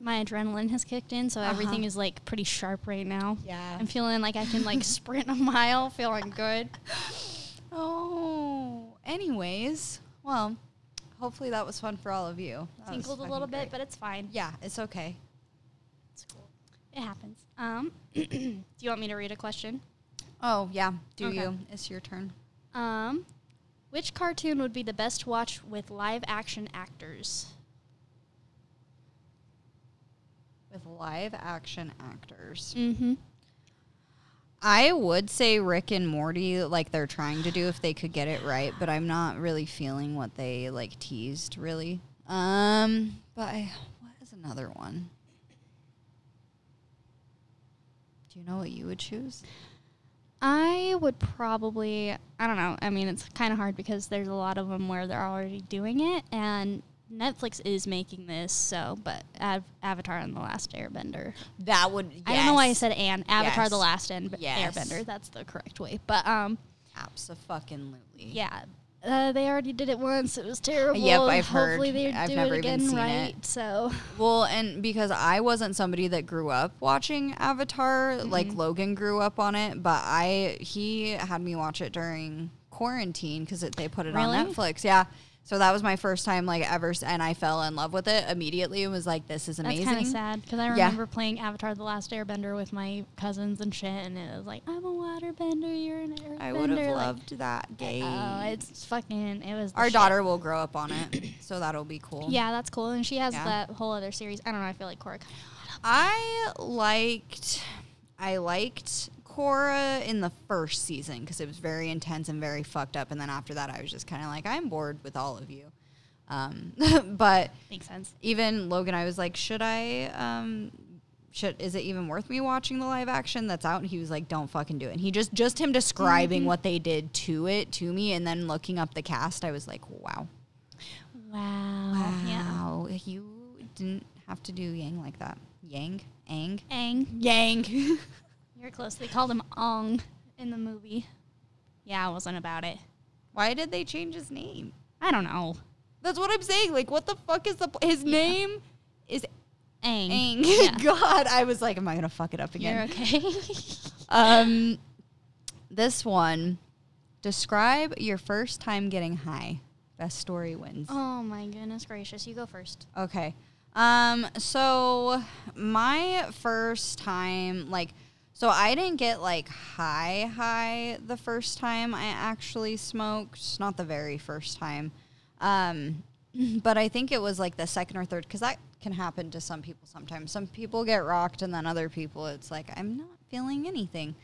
My adrenaline has kicked in, so Uh-huh. everything is like pretty sharp right now. Yeah. I'm feeling like I can like sprint a mile, feeling good. Oh. Anyways, well, hopefully that was fun for all of you. That Tinkled a little bit, great. but it's fine. yeah, it's okay. It's cool. It happens. Um, do you want me to read a question? Oh yeah, do Okay. you? It's your turn. Um, which cartoon would be the best to watch with live action actors? With live action actors. Mm-hmm. I would say Rick and Morty, like they're trying to do if they could get it right, but I'm not really feeling what they like teased really. Um, but I, what is another one? Do you know what you would choose? I would probably, I don't know. I mean, it's kind of hard because there's a lot of them where they're already doing it, and Netflix is making this. So, but Av- Avatar and the Last Airbender. That would. I don't know why I said and Avatar: The Last End- Yes. Airbender. That's the correct way. But um, Absolutely. yeah. Uh, they already did it once. It was terrible. Yep, I've heard. Hopefully they I've do never it even seen right. it. So Well, and because I wasn't somebody that grew up watching Avatar, like Mm-hmm. Logan grew up on it, but I he had me watch it during quarantine because they put it Really? on Netflix. Yeah. So that was my first time like ever, and I fell in love with it immediately. and was like, "This is that's amazing." kind of sad because I Yeah. remember playing Avatar: The Last Airbender with my cousins and shit, and it was like, I'm a waterbender, you're an airbender. I would have like, loved that oh, game. Oh, it's fucking. It was Our shit. daughter will grow up on it, so that'll be cool. Yeah, that's cool, and she has Yeah. that whole other series. I don't know. I feel like kinda- I liked I liked Korra in the first season because it was very intense and very fucked up, and then after that, I was just kind of like, I'm bored with all of you. Um, but Makes sense. even Logan, I was like, should I? Um, should is it even worth me watching the live action that's out? And he was like, don't fucking do it. And he just just him describing what they did to it to me, and then looking up the cast, I was like, wow, Wow. Yeah. wow, you didn't have to do Yang like that. Yang, Ang, Ang. Yang. You're close. They called him Ong in the movie. Yeah, I wasn't about it. Why did they change his name? I don't know. That's what I'm saying. Like, what the fuck is the his Yeah. name is Ang. Aang. Yeah. God, I was like, am I gonna fuck it up again? You're okay. Um, this one. Describe your first time getting high. Best story wins. oh my goodness gracious! You go first. Okay. Um, so my first time, like, so I didn't get like high, high the first time I actually smoked. Not the very first time. Um, but I think it was like the second or third, because that can happen to some people sometimes. Some people get rocked, and then other people, it's like, I'm not feeling anything.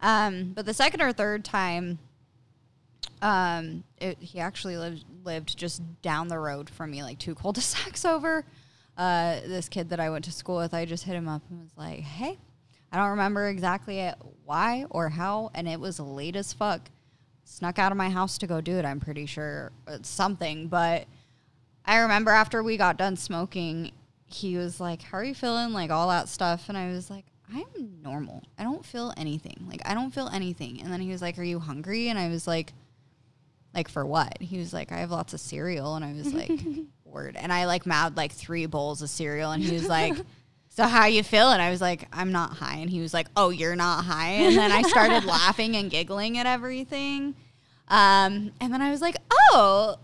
Um, but the second or third time, um, it, he actually lived lived just down the road from me, like two cul-de-sacs over. Uh, this kid that I went to school with, I just hit him up and was like, "Hey, I don't remember exactly why or how, and it was late as fuck. Snuck out of my house to go do it. I'm pretty sure it's something, but I remember after we got done smoking, he was like, "How are you feeling?" Like all that stuff, and I was like, "I'm normal. I don't feel anything. Like I don't feel anything." And then he was like, "Are you hungry?" And I was like, "Like for what?" He was like, "I have lots of cereal," and I was like, "Word." And I like mouth like three bowls of cereal, and he was like. So how you feel? And I was like, I'm not high, and he was like, Oh, you're not high, and then I started laughing and giggling at everything, um, and then I was like, Oh,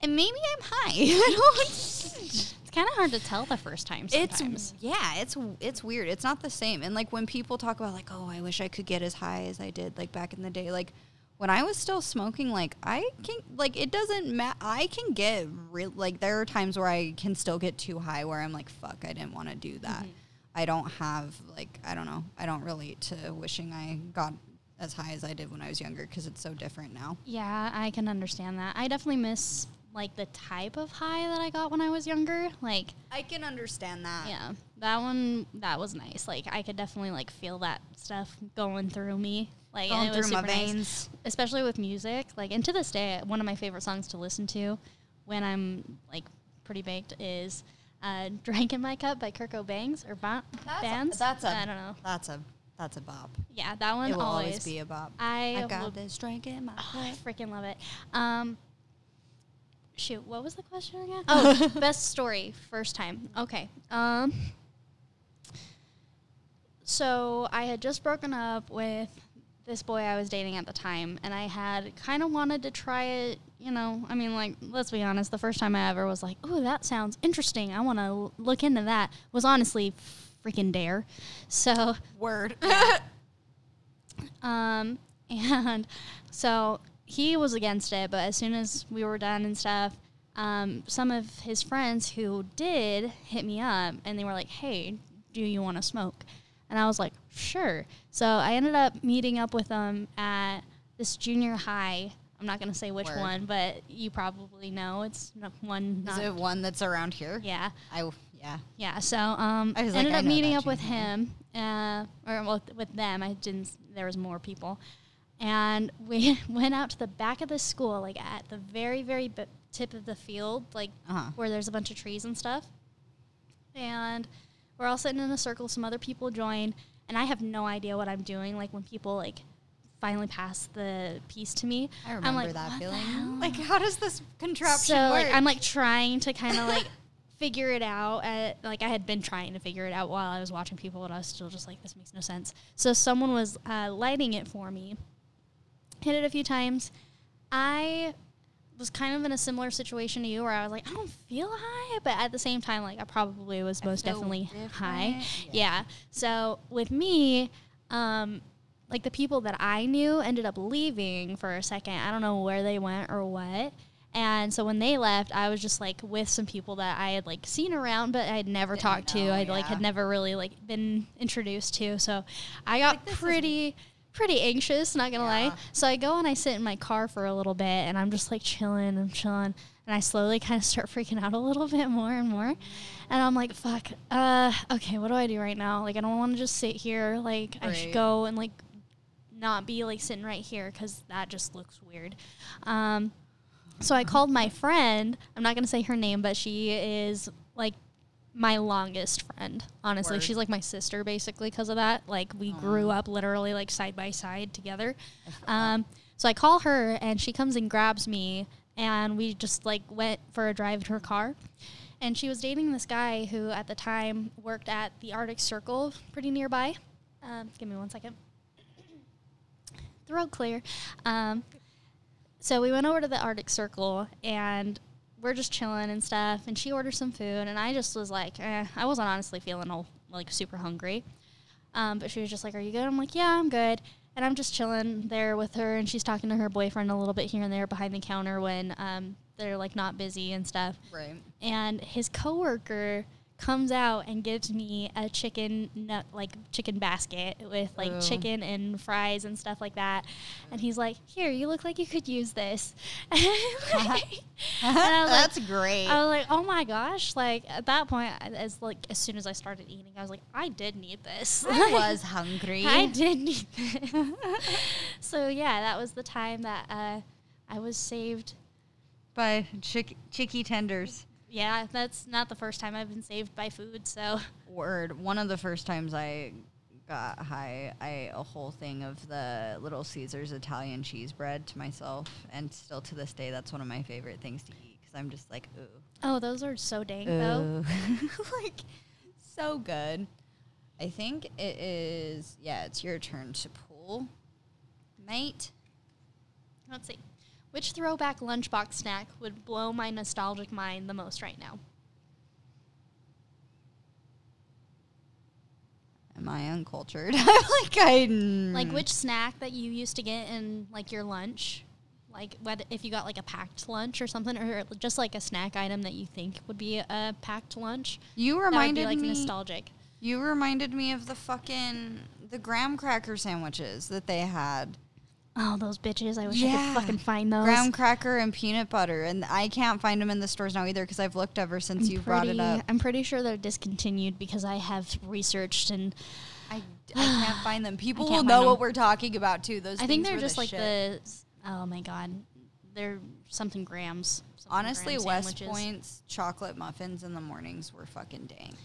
and maybe I'm high. I don't. It's kind of hard to tell the first time. Sometimes. It's yeah, it's it's weird. It's not the same. And like when people talk about like, oh, I wish I could get as high as I did like back in the day. Like when I was still smoking, like I can like it doesn't matter. I can get real like there are times where I can still get too high where I'm like, fuck, I didn't want to do that. Mm-hmm. I don't have like I don't know. I don't relate to wishing I got as high as I did when I was younger because it's so different now. Yeah, I can understand that. I definitely miss like the type of high that I got when I was younger. Like, I can understand that. yeah, that one that was nice. Like, I could definitely like feel that stuff going through me. Like, and Going it was through my super nice. especially with music. Like, and to this day, one of my favorite songs to listen to when I'm like pretty baked is uh, "Drank in My Cup" by Kirko Bangz or ba- bands. That's a I don't know. That's a that's a bop. Yeah, that one It will always. always be a bop. I, I got will- this drink in my Oh, I cup. freaking love it. Um, shoot, what was the question again? Oh, best story, first time. Okay. Um, so I had just broken up with this boy I was dating at the time, and I had kind of wanted to try it. You know, I mean, like, let's be honest. The first time I ever was like, "Oh, that sounds interesting. I want to look into that." Was honestly freaking dare. So Word. um, and so he was against it, but as soon as we were done and stuff, um, some of his friends who did hit me up and they were like, hey, do you want to smoke? And I was like, sure. So I ended up meeting up with them at this junior high. I'm not going to say which Word. one, but you probably know. It's not one Is it one that's around here? Yeah. I Yeah. Yeah, so um, I was like, ended I up meeting up with him, uh, or well, with them. I didn't. There was more people, and we went out to the back of the school, like at the very, very b- tip of the field, like Uh-huh. where there's a bunch of trees and stuff. And we're all sitting in a circle. Some other people join, and I have no idea what I'm doing. Like when people like finally pass the piece to me, I I'm like, that "What the feeling. hell?" Like, how does this contraption so work? like I'm like trying to kind of like figure it out. At, like I had been trying to figure it out while I was watching people, and I was still just like, this makes no sense. So someone was uh, lighting it for me. Hit it a few times. I was kind of in a similar situation to you, where I was like, I don't feel high, but at the same time, like I probably was most definitely high. different. Yeah. So with me, um, like the people that I knew ended up leaving for a second. I don't know where they went or what. And so when they left, I was just like with some people that I had like seen around, but I had never Didn't talked to. know, I like had never really like been introduced to. So I got Like, this is- pretty anxious, not gonna Yeah. lie. So I go and I sit in my car for a little bit, and I'm just like chilling, I'm chilling, and I slowly kind of start freaking out a little bit more and more, and I'm like, fuck, uh, okay, what do I do right now? Like I don't want to just sit here. Like I should go and like not be like sitting right here because that just looks weird. Um, so I called my friend. I'm not gonna say her name, but she is like my longest friend. Honestly, Word. she's like my sister basically because of that. Like we grew up literally like side by side together. I feel that. Um, so I call her and she comes and grabs me and we just like went for a drive in her car. And she was dating this guy who at the time worked at the Arctic Circle pretty nearby. Um, give me one second. Throat clear. Um, so we went over to the Arctic Circle and we're just chilling and stuff. And she ordered some food, and I just was like, eh, I wasn't honestly feeling all, like super hungry. Um, but she was just like, "Are you good?" I'm like, "Yeah, I'm good." And I'm just chilling there with her, and she's talking to her boyfriend a little bit here and there behind the counter when um, they're like not busy and stuff right. and his coworker comes out and gives me a chicken nut like chicken basket with like Ooh. chicken and fries and stuff like that and he's like here you look like you could use this and like- That's great. I was like, oh my gosh! Like at that point, as like as soon as I started eating, I was like, I did need this. I was hungry. I did need this. so yeah, that was the time that uh, I was saved. by chick- chicky tenders. Yeah, that's not the first time I've been saved by food. So Word. One of the first times I got high, I ate a whole thing of the Little Caesars Italian cheese bread to myself, and still to this day, that's one of my favorite things to eat because I'm just like, ooh, oh, those are so dang though. like so good. I think it is. Yeah, it's your turn to pull, mate. Let's see, which throwback lunchbox snack would blow my nostalgic mind the most right now? Am I uncultured? I'm like I Like which snack that you used to get in like your lunch? Like whether if you got like a packed lunch or something, or just like a snack item that you think would be a packed lunch. you That would reminded be like me. nostalgic. You reminded me of the fucking the graham cracker sandwiches that they had. Oh, those bitches! I wish I could fucking find those. Graham cracker and peanut butter, and I can't find them in the stores now either because I've looked ever since I'm you brought it up. I'm pretty sure they're discontinued because I have researched and I, I can't find them. People will know what we're talking about too. Those I think they're just the like shit. the. Oh my god, they're something grams. honestly West. Point's chocolate muffins in the mornings were fucking dank.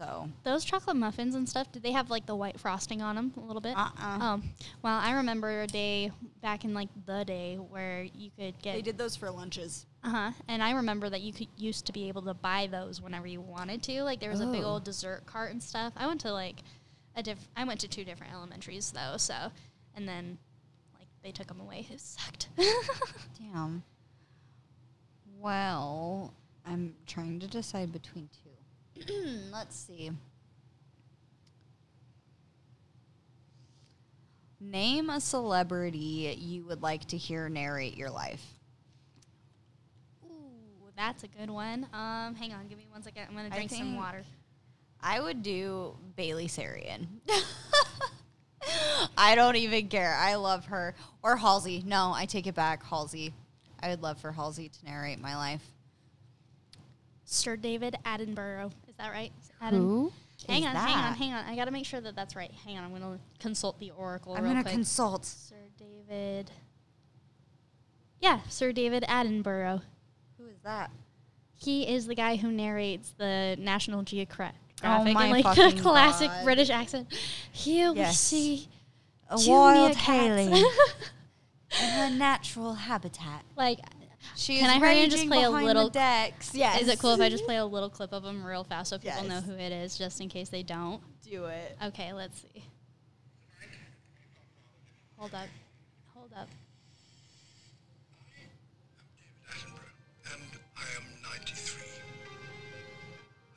So Those chocolate muffins and stuff, did they have like the white frosting on them a little bit? uh-uh. Oh, well, I remember a day back in like the day where you could get. they did those for lunches. uh huh, and I remember that you could used to be able to buy those whenever you wanted to. Like there was a big Oh. old dessert cart and stuff. I went to like a diff. I went to two different elementaries though, so and then like they took them away. It sucked. Damn. Well, I'm trying to decide between two. Let's see. Name a celebrity you would like to hear narrate your life. Ooh, that's a good one. Um, hang on, give me one second. I'm gonna I drink some think- water. I would do Bailey Sarian. I don't even care. I love her. Or Halsey. No, I take it back. Halsey. I would love for Halsey to narrate my life. Sir David Attenborough. Is that right? Adam? Who? Hang is on, hang on, hang on. I gotta make sure that that's right. Hang on, I'm gonna consult the oracle I'm gonna consult. Sir David. Yeah, Sir David Attenborough. Who is that? He is the guy who narrates the National Geographic Oh in my like a classic God. British accent. Here we see A wild meerkats. Haley in her natural habitat. like, She Can is I hurry and just play a little- the decks. Yes. is it cool if I just play a little clip of him real fast so people know who it is, just in case they don't? do it? Okay, let's see. Hold up. Hold up. And I am 93.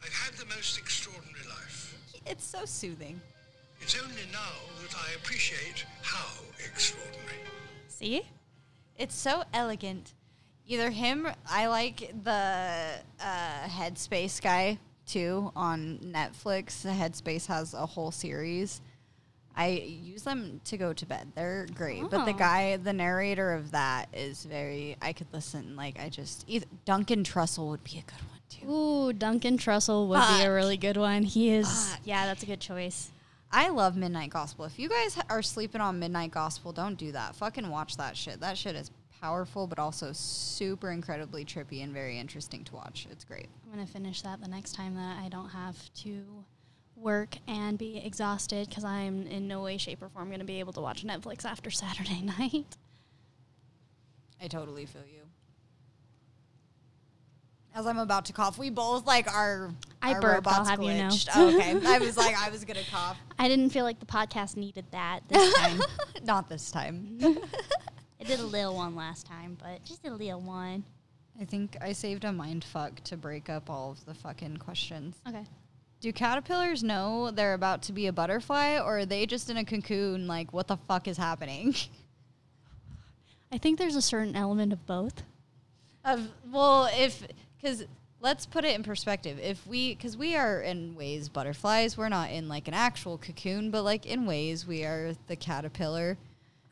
I've had the most extraordinary life. It's so soothing. It's only now that I appreciate how extraordinary. See? It's so elegant. Either him, I like the uh, Headspace guy too on Netflix. The Headspace has a whole series. I use them to go to bed. They're great. But the Oh. guy, the narrator of that is very, I could listen. Like, I just, either, Duncan Trussell would be a good one too. Ooh, Duncan Trussell would be a really good one. He is. Fuck. Yeah, that's a good choice. I love Midnight Gospel. If you guys are sleeping on Midnight Gospel, don't do that. Fucking watch that shit. That shit is powerful, but also super incredibly trippy and very interesting to watch. It's great. I'm gonna finish that the next time that I don't have to work and be exhausted because I'm in no way, shape, or form gonna be able to watch Netflix after Saturday night. I totally feel you. As I'm about to cough, we both like our, I our burped, I'll robots have you know. glitched. Oh, okay, I was like, I was gonna cough. I didn't feel like the podcast needed that this time. Not this time. I did a little one last time, but just a little one. I think I saved a mind fuck to break up all of the fucking questions. Okay. Do caterpillars know they're about to be a butterfly, or are they just in a cocoon? Like, what the fuck is happening? I think there's a certain element of both. Of well, if because let's put it in perspective. If we, because we are in ways butterflies, we're not in like an actual cocoon, but like in ways we are the caterpillar.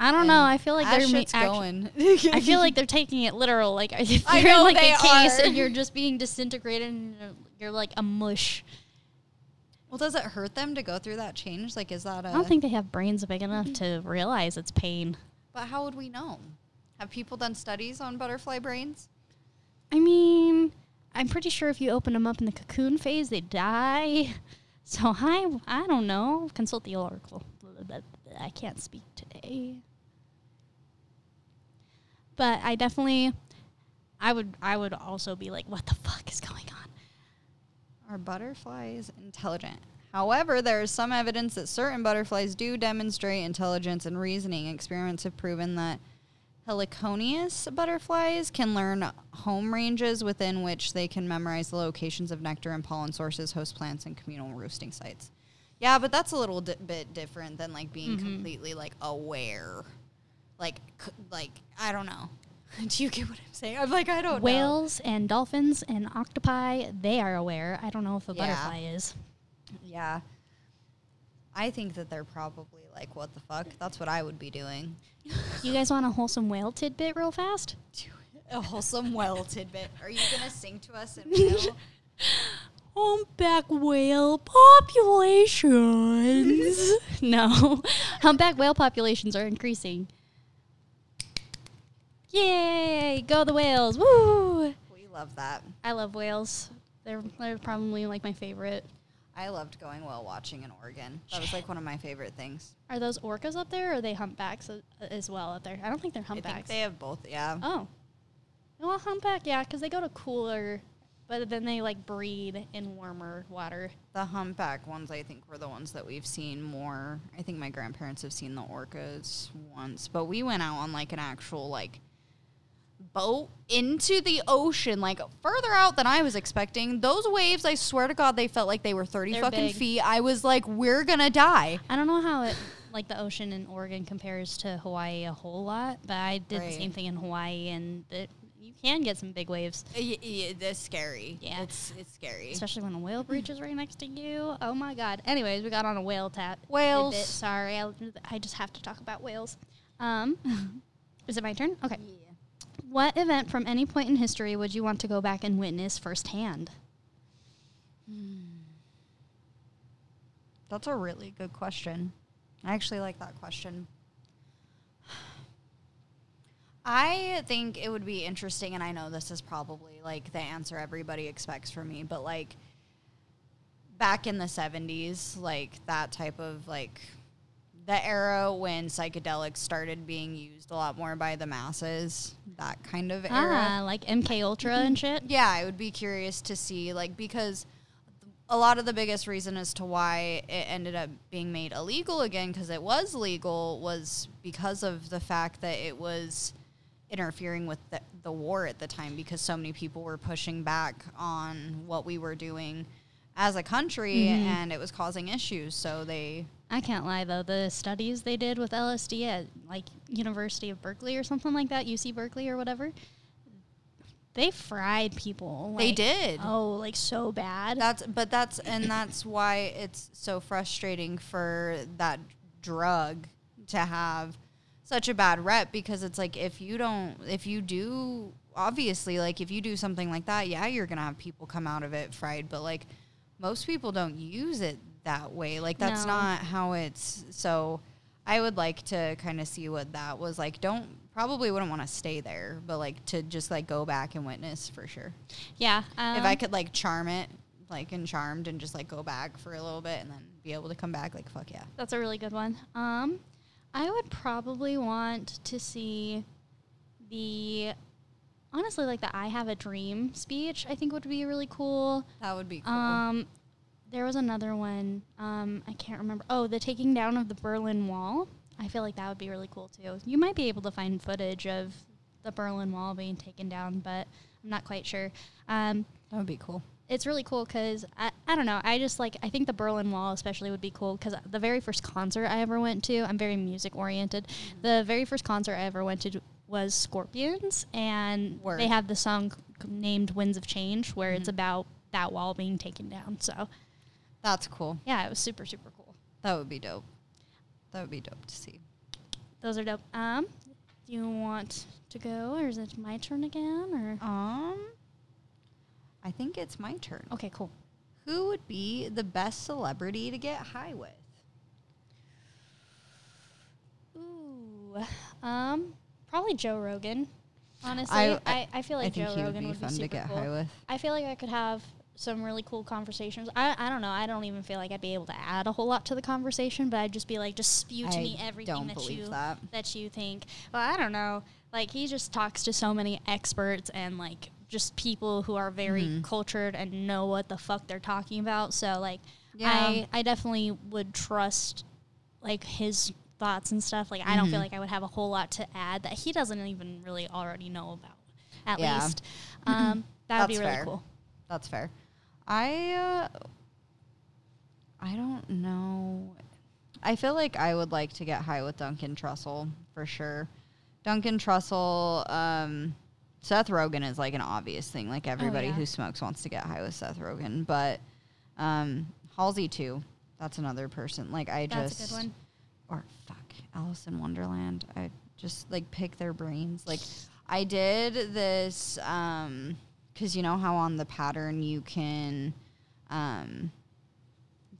I don't know. I feel like they're shit's actu- going. I feel like they're taking it literal. Like if you're I know in like they a case are. and you're just being disintegrated and you're, you're like a mush. well, does it hurt them to go through that change? Like, is that a? I don't think they have brains big enough to realize it's pain. But how would we know? Have people done studies on butterfly brains? I mean, I'm pretty sure if you open them up in the cocoon phase, they die. So I, I don't know. Consult the oracle. I can't speak today. But I definitely, I would, I would also be like, what the fuck is going on? Are butterflies intelligent? However, there is some evidence that certain butterflies do demonstrate intelligence and reasoning. Experiments have proven that heliconius butterflies can learn home ranges within which they can memorize the locations of nectar and pollen sources, host plants, and communal roosting sites. Yeah, but that's a little di- bit different than like being mm-hmm. completely like aware. Like, c- like I don't know. Do you get what I'm saying? I'm like I don't know. Whales and dolphins and octopi, they are aware. I don't know if a Yeah. butterfly is. Yeah. I think that they're probably like, what the fuck? That's what I would be doing. You guys want a wholesome whale tidbit real fast? A wholesome whale tidbit. Are you going to sing to us in whale? Humpback whale populations. no, humpback whale populations are increasing. Yay! Go the whales! Woo! we love that. I love whales. They're they're probably like my favorite. I loved going whale watching in Oregon. That was like one of my favorite things. Are those orcas up there, or are they humpbacks as well up there? I don't think they're humpbacks. I think they have both, yeah. oh, well, humpback, yeah, because they go to cooler, but then they like breed in warmer water. The humpback ones, I think, were the ones that we've seen more. I think my grandparents have seen the orcas once, but we went out on like an actual like boat into the ocean, like further out than I was expecting. Those waves, I swear to God, they felt like they were 30 They're fucking big. feet. I was like, we're gonna die. I don't know how it like the ocean in Oregon compares to Hawaii a whole lot, but I did Right. the same thing in Hawaii, and it, you can get some big waves, Y- y- It's scary. Yeah. It's, it's scary. especially when a whale breaches right next to you. Oh my god! Anyways, we got on a whale tap. Whales. Sorry, I, I just have to talk about whales. Um, is it my turn? Okay. What event from any point in history would you want to go back and witness firsthand? That's a really good question. I actually like that question. I think it would be interesting, and I know this is probably like the answer everybody expects from me, but like back in the 70s, like that type of like the era when psychedelics started being used a lot more by the masses, that kind of era. Ah, like MK Ultra and shit. Yeah, I would be curious to see, like, because a lot of the biggest reason as to why it ended up being made illegal again, because it was legal, was because of the fact that it was interfering with the, the war at the time, because so many people were pushing back on what we were doing as a country, and it was causing issues. So they, I can't lie though, the studies they did with LSD at like University of Berkeley or something like that, UC Berkeley or whatever, they fried people. They did. Oh, like so bad. That's but that's and that's why it's so frustrating for that drug to have such a bad rep because it's like if you don't if you do obviously like if you do something like that, yeah, you're going to have people come out of it fried, but like most people don't use it that way. Like that's No. not how it's so I would like to kind of see what that was like. Don't probably wouldn't want to stay there, but like to just like go back and witness for sure yeah. Um, if I could like charm it, like in Charmed, and just like go back for a little bit and then be able to come back, like fuck yeah. That's a really good one. Um, I would probably want to see the honestly like the "I Have a Dream" speech. I think would be really cool. That would be cool. Um, there was another one. Um, I can't remember. Oh, the taking down of the Berlin Wall. I feel like that would be really cool too. You might be able to find footage of the Berlin Wall being taken down, but I'm not quite sure. Um, that would be cool. it's really cool because I, I don't know i just like i think the berlin wall especially would be cool because the very first concert i ever went to i'm very music oriented the very first concert i ever went to was scorpions and Word. they have the song named winds of change where it's Mhm. about that wall being taken down so That's cool. yeah it was super super cool That would be dope. That would be dope to see. those are dope um do you want to go or is it my turn again or Um, I think it's my turn. okay cool Who would be the best celebrity to get high with? Ooh, um, probably Joe Rogan. Honestly, I- I, I- I, feel like think Joe he would Rogan be would be, fun super to get cool. high with. I feel like I could have some really cool conversations. I, I don't know. I don't even feel like I'd be able to add a whole lot to the conversation, but I'd just be like, just spew to I me everything that you that. you think. Well, I don't know. Like he just talks to so many experts and like just people who are very Mhm. cultured and know what the fuck they're talking about. So like, Yeah. I I definitely would trust like his thoughts and stuff. Like I don't feel Mhm. like I would have a whole lot to add that he doesn't even really already know about. At Yeah. least, um, that would be really fair. cool. That's fair. I uh, I don't know. I feel like I would like to get high with Duncan Trussell for sure. Duncan Trussell, um, Seth Rogen is like an obvious thing. Like everybody yeah. who smokes wants to get high with Seth Rogen, but um, Halsey too. That's another person. Like I That's just a good one. or fuck Alice in Wonderland. I just like pick their brains. Like I did this um cuz you know how on the pattern you can um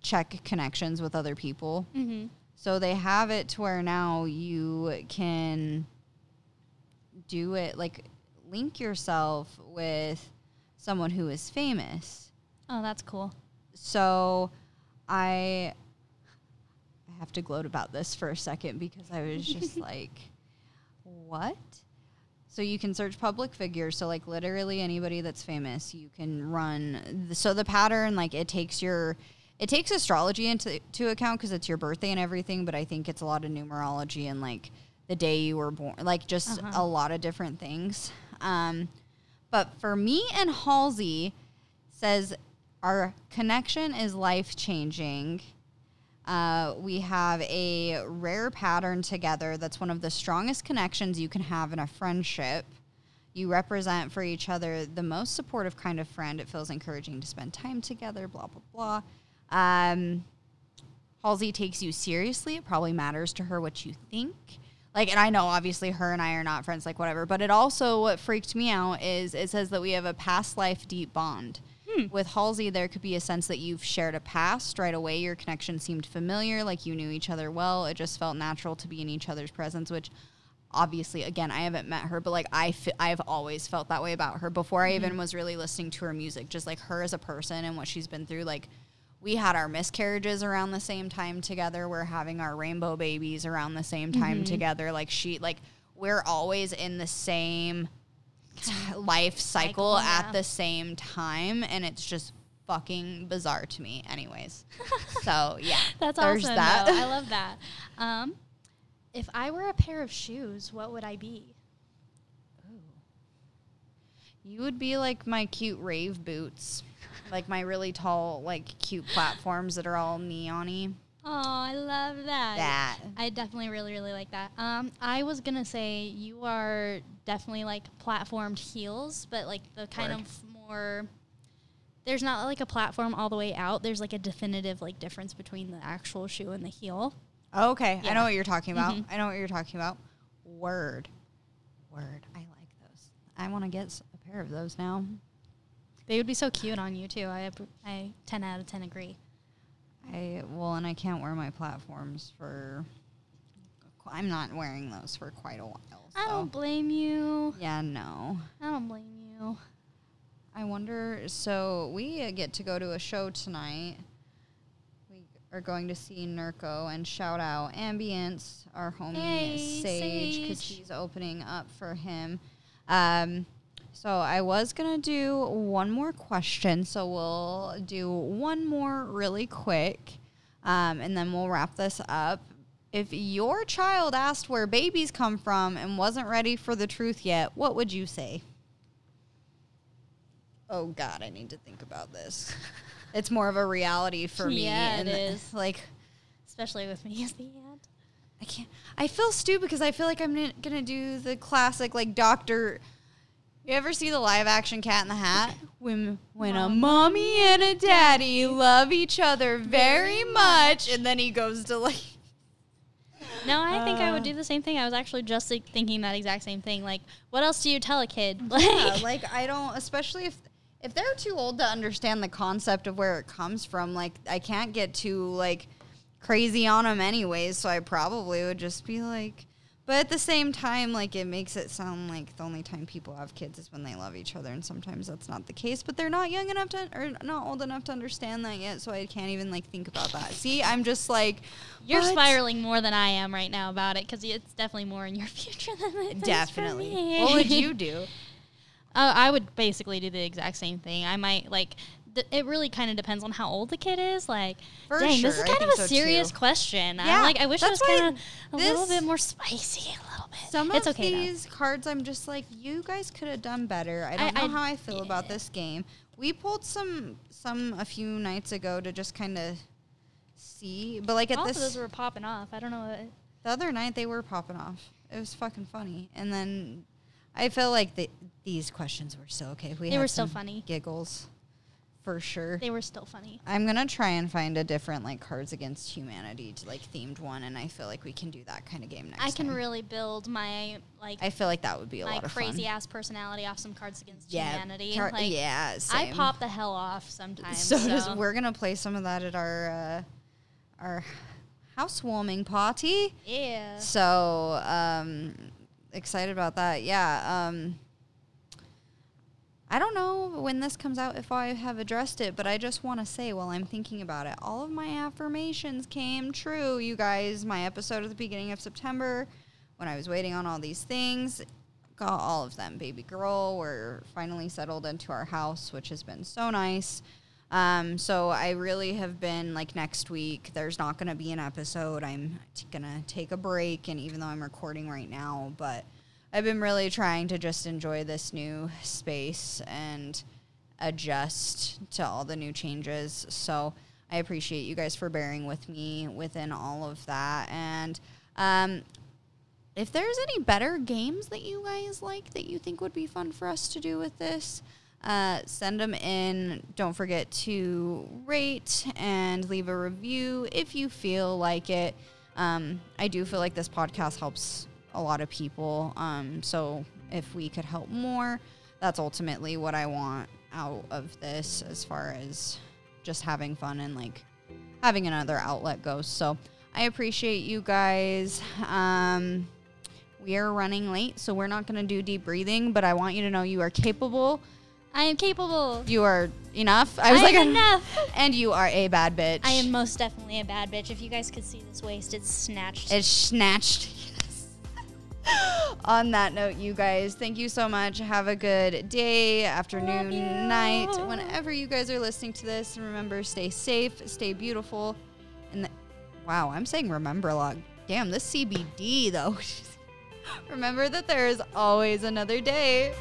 check connections with other people. Mm-hmm. So they have it to where now you can do it like link yourself with someone who is famous Oh, that's cool. so I I have to gloat about this for a second because I was just like, what? So you can search public figures. So like literally anybody that's famous, you can run. The, so the pattern, like it takes your, it takes astrology into to account because it's your birthday and everything. But I think it's a lot of numerology and like the day you were born, like just Uh-huh. a lot of different things. Um, but for me and Halsey says our connection is life changing. Uh, we have a rare pattern together that's one of the strongest connections you can have in a friendship. You represent for each other the most supportive kind of friend. It feels encouraging to spend time together, blah, blah, blah. Um, Halsey takes you seriously. It probably matters to her what you think. Like, and I know obviously her and I are not friends, like whatever, but it also, what freaked me out is it says that we have a past life deep bond. Hmm. With Halsey, there could be a sense that you've shared a past right away. Your connection seemed familiar, like you knew each other well. It just felt natural to be in each other's presence, which obviously, again, I haven't met her, but like I, I've always felt that way about her before I mm-hmm. even was really listening to her music. Just like her as a person and what she's been through. Like we had our miscarriages around the same time together. We're having our rainbow babies around the same time mm-hmm. together. Like she, like we're always in the same t- life cycle, Cycle, at the same time, and it's just fucking bizarre to me. Anyways, so yeah, That's there's awesome. that. I love that. Um, if I were a pair of shoes, what would I be? You would be like my cute rave boots, like my really tall, like cute platforms that are all neon-y. Oh, I love that. That. I definitely really, really like that. Um, I was gonna say you are definitely like platformed heels, but like the kind Word. of more. There's not like a platform all the way out. There's like a definitive like difference between the actual shoe and the heel. Oh, okay, I know what you're talking about. Mhm. I know what you're talking about. Word, word. I like those. I want to get a pair of those now. They would be so cute on you too. I I ten out of ten agree. I well, and I can't wear my platforms for. I'm not wearing those for quite a while. I don't blame you. Yeah, no. I don't blame you. I wonder. So we uh, get to go to a show tonight. We are going to see Nurko and shout out Ambience, our homie Hey, Sage, because Sage. he's opening up for him. Um, so I was gonna do one more question. So we'll do one more really quick, um, and then we'll wrap this up. If your child asked where babies come from and wasn't ready for the truth yet, what would you say? oh god i need to think about this it's more of a reality for me Yeah, it and is. like Especially with me as the aunt. i can't i feel stupid because i feel like i'm gonna do the classic like doctor you ever see the live action cat in the hat when when a mommy and a daddy love each other very much and then he goes to like No, I think I would do the same thing. I was actually just like, thinking that exact same thing. Like, what else do you tell a kid? Like, yeah, like I don't, especially if if they're too old to understand the concept of where it comes from. Like I can't get too like crazy on them anyways. So I probably would just be like. But at the same time, like it makes it sound like the only time people have kids is when they love each other, and sometimes that's not the case. But they're not young enough to, or not old enough to understand that yet, so I can't even like think about that. See, I'm just like, you're what? spiraling more than I am right now about it because it's definitely more in your future than it Definitely. me. What would you do? Uh, I would basically do the exact same thing. I might like. It really kind of depends on how old the kid is. Like, For dang, this sure, is I kind of a so, serious too. question. Yeah, I like. I wish it was kind of a little bit more spicy. A little bit. Some it's of okay though. these cards, I'm just like, you guys could have done better. I don't I- know I- how I feel about this game. We pulled some some a few nights ago to just kind of see, but like at All this of those were popping off. I don't know. What, the other night they were popping off. It was fucking funny, and then I feel like the, these questions were still okay. We They had were still funny. giggles, for sure. they were still funny. I'm gonna try and find a different like Cards Against Humanity to like themed one, and I feel like we can do that kind of game next. Time. I can time. really build my like I feel like that would be a my lot of crazy fun. ass personality off some Cards Against Yeah, Humanity. car- like, yeah, I pop the hell off sometimes. So, So, we're gonna play some of that at our uh, our housewarming party. yeah. So um, excited about that. Yeah. Um, I don't know when this comes out if I have addressed it, but I just want to say while I'm thinking about it, all of my affirmations came true, you guys. My episode at the beginning of September, when I was waiting on all these things, got all of them. Baby girl, we're finally settled into our house, which has been so nice. Um, so I really have been like next week. There's not going to be an episode. I'm t- gonna take a break, and even though I'm recording right now, but I've been really trying to just enjoy this new space and adjust to all the new changes. So I appreciate you guys for bearing with me within all of that. And um, if there's any better games that you guys like that you think would be fun for us to do with this, uh, send them in. Don't forget to rate and leave a review if you feel like it. Um, I do feel like this podcast helps a lot of people. Um, so if we could help more, that's ultimately what I want out of this as far as just having fun and like having another outlet goes. So I appreciate you guys. Um, we are running late, so we're not going to do deep breathing, but I want you to know you are capable. I am capable. You are enough. I I was am like, enough. and you are a bad bitch. I am most definitely a bad bitch. If you guys could see this waist, it's snatched. It's snatched. On that note, you guys, thank you so much. Have a good day, afternoon, night, whenever you guys are listening to this. And remember, stay safe, stay beautiful. And the, wow, I'm saying remember a lot. Damn, this CBD though. remember that there is always another day.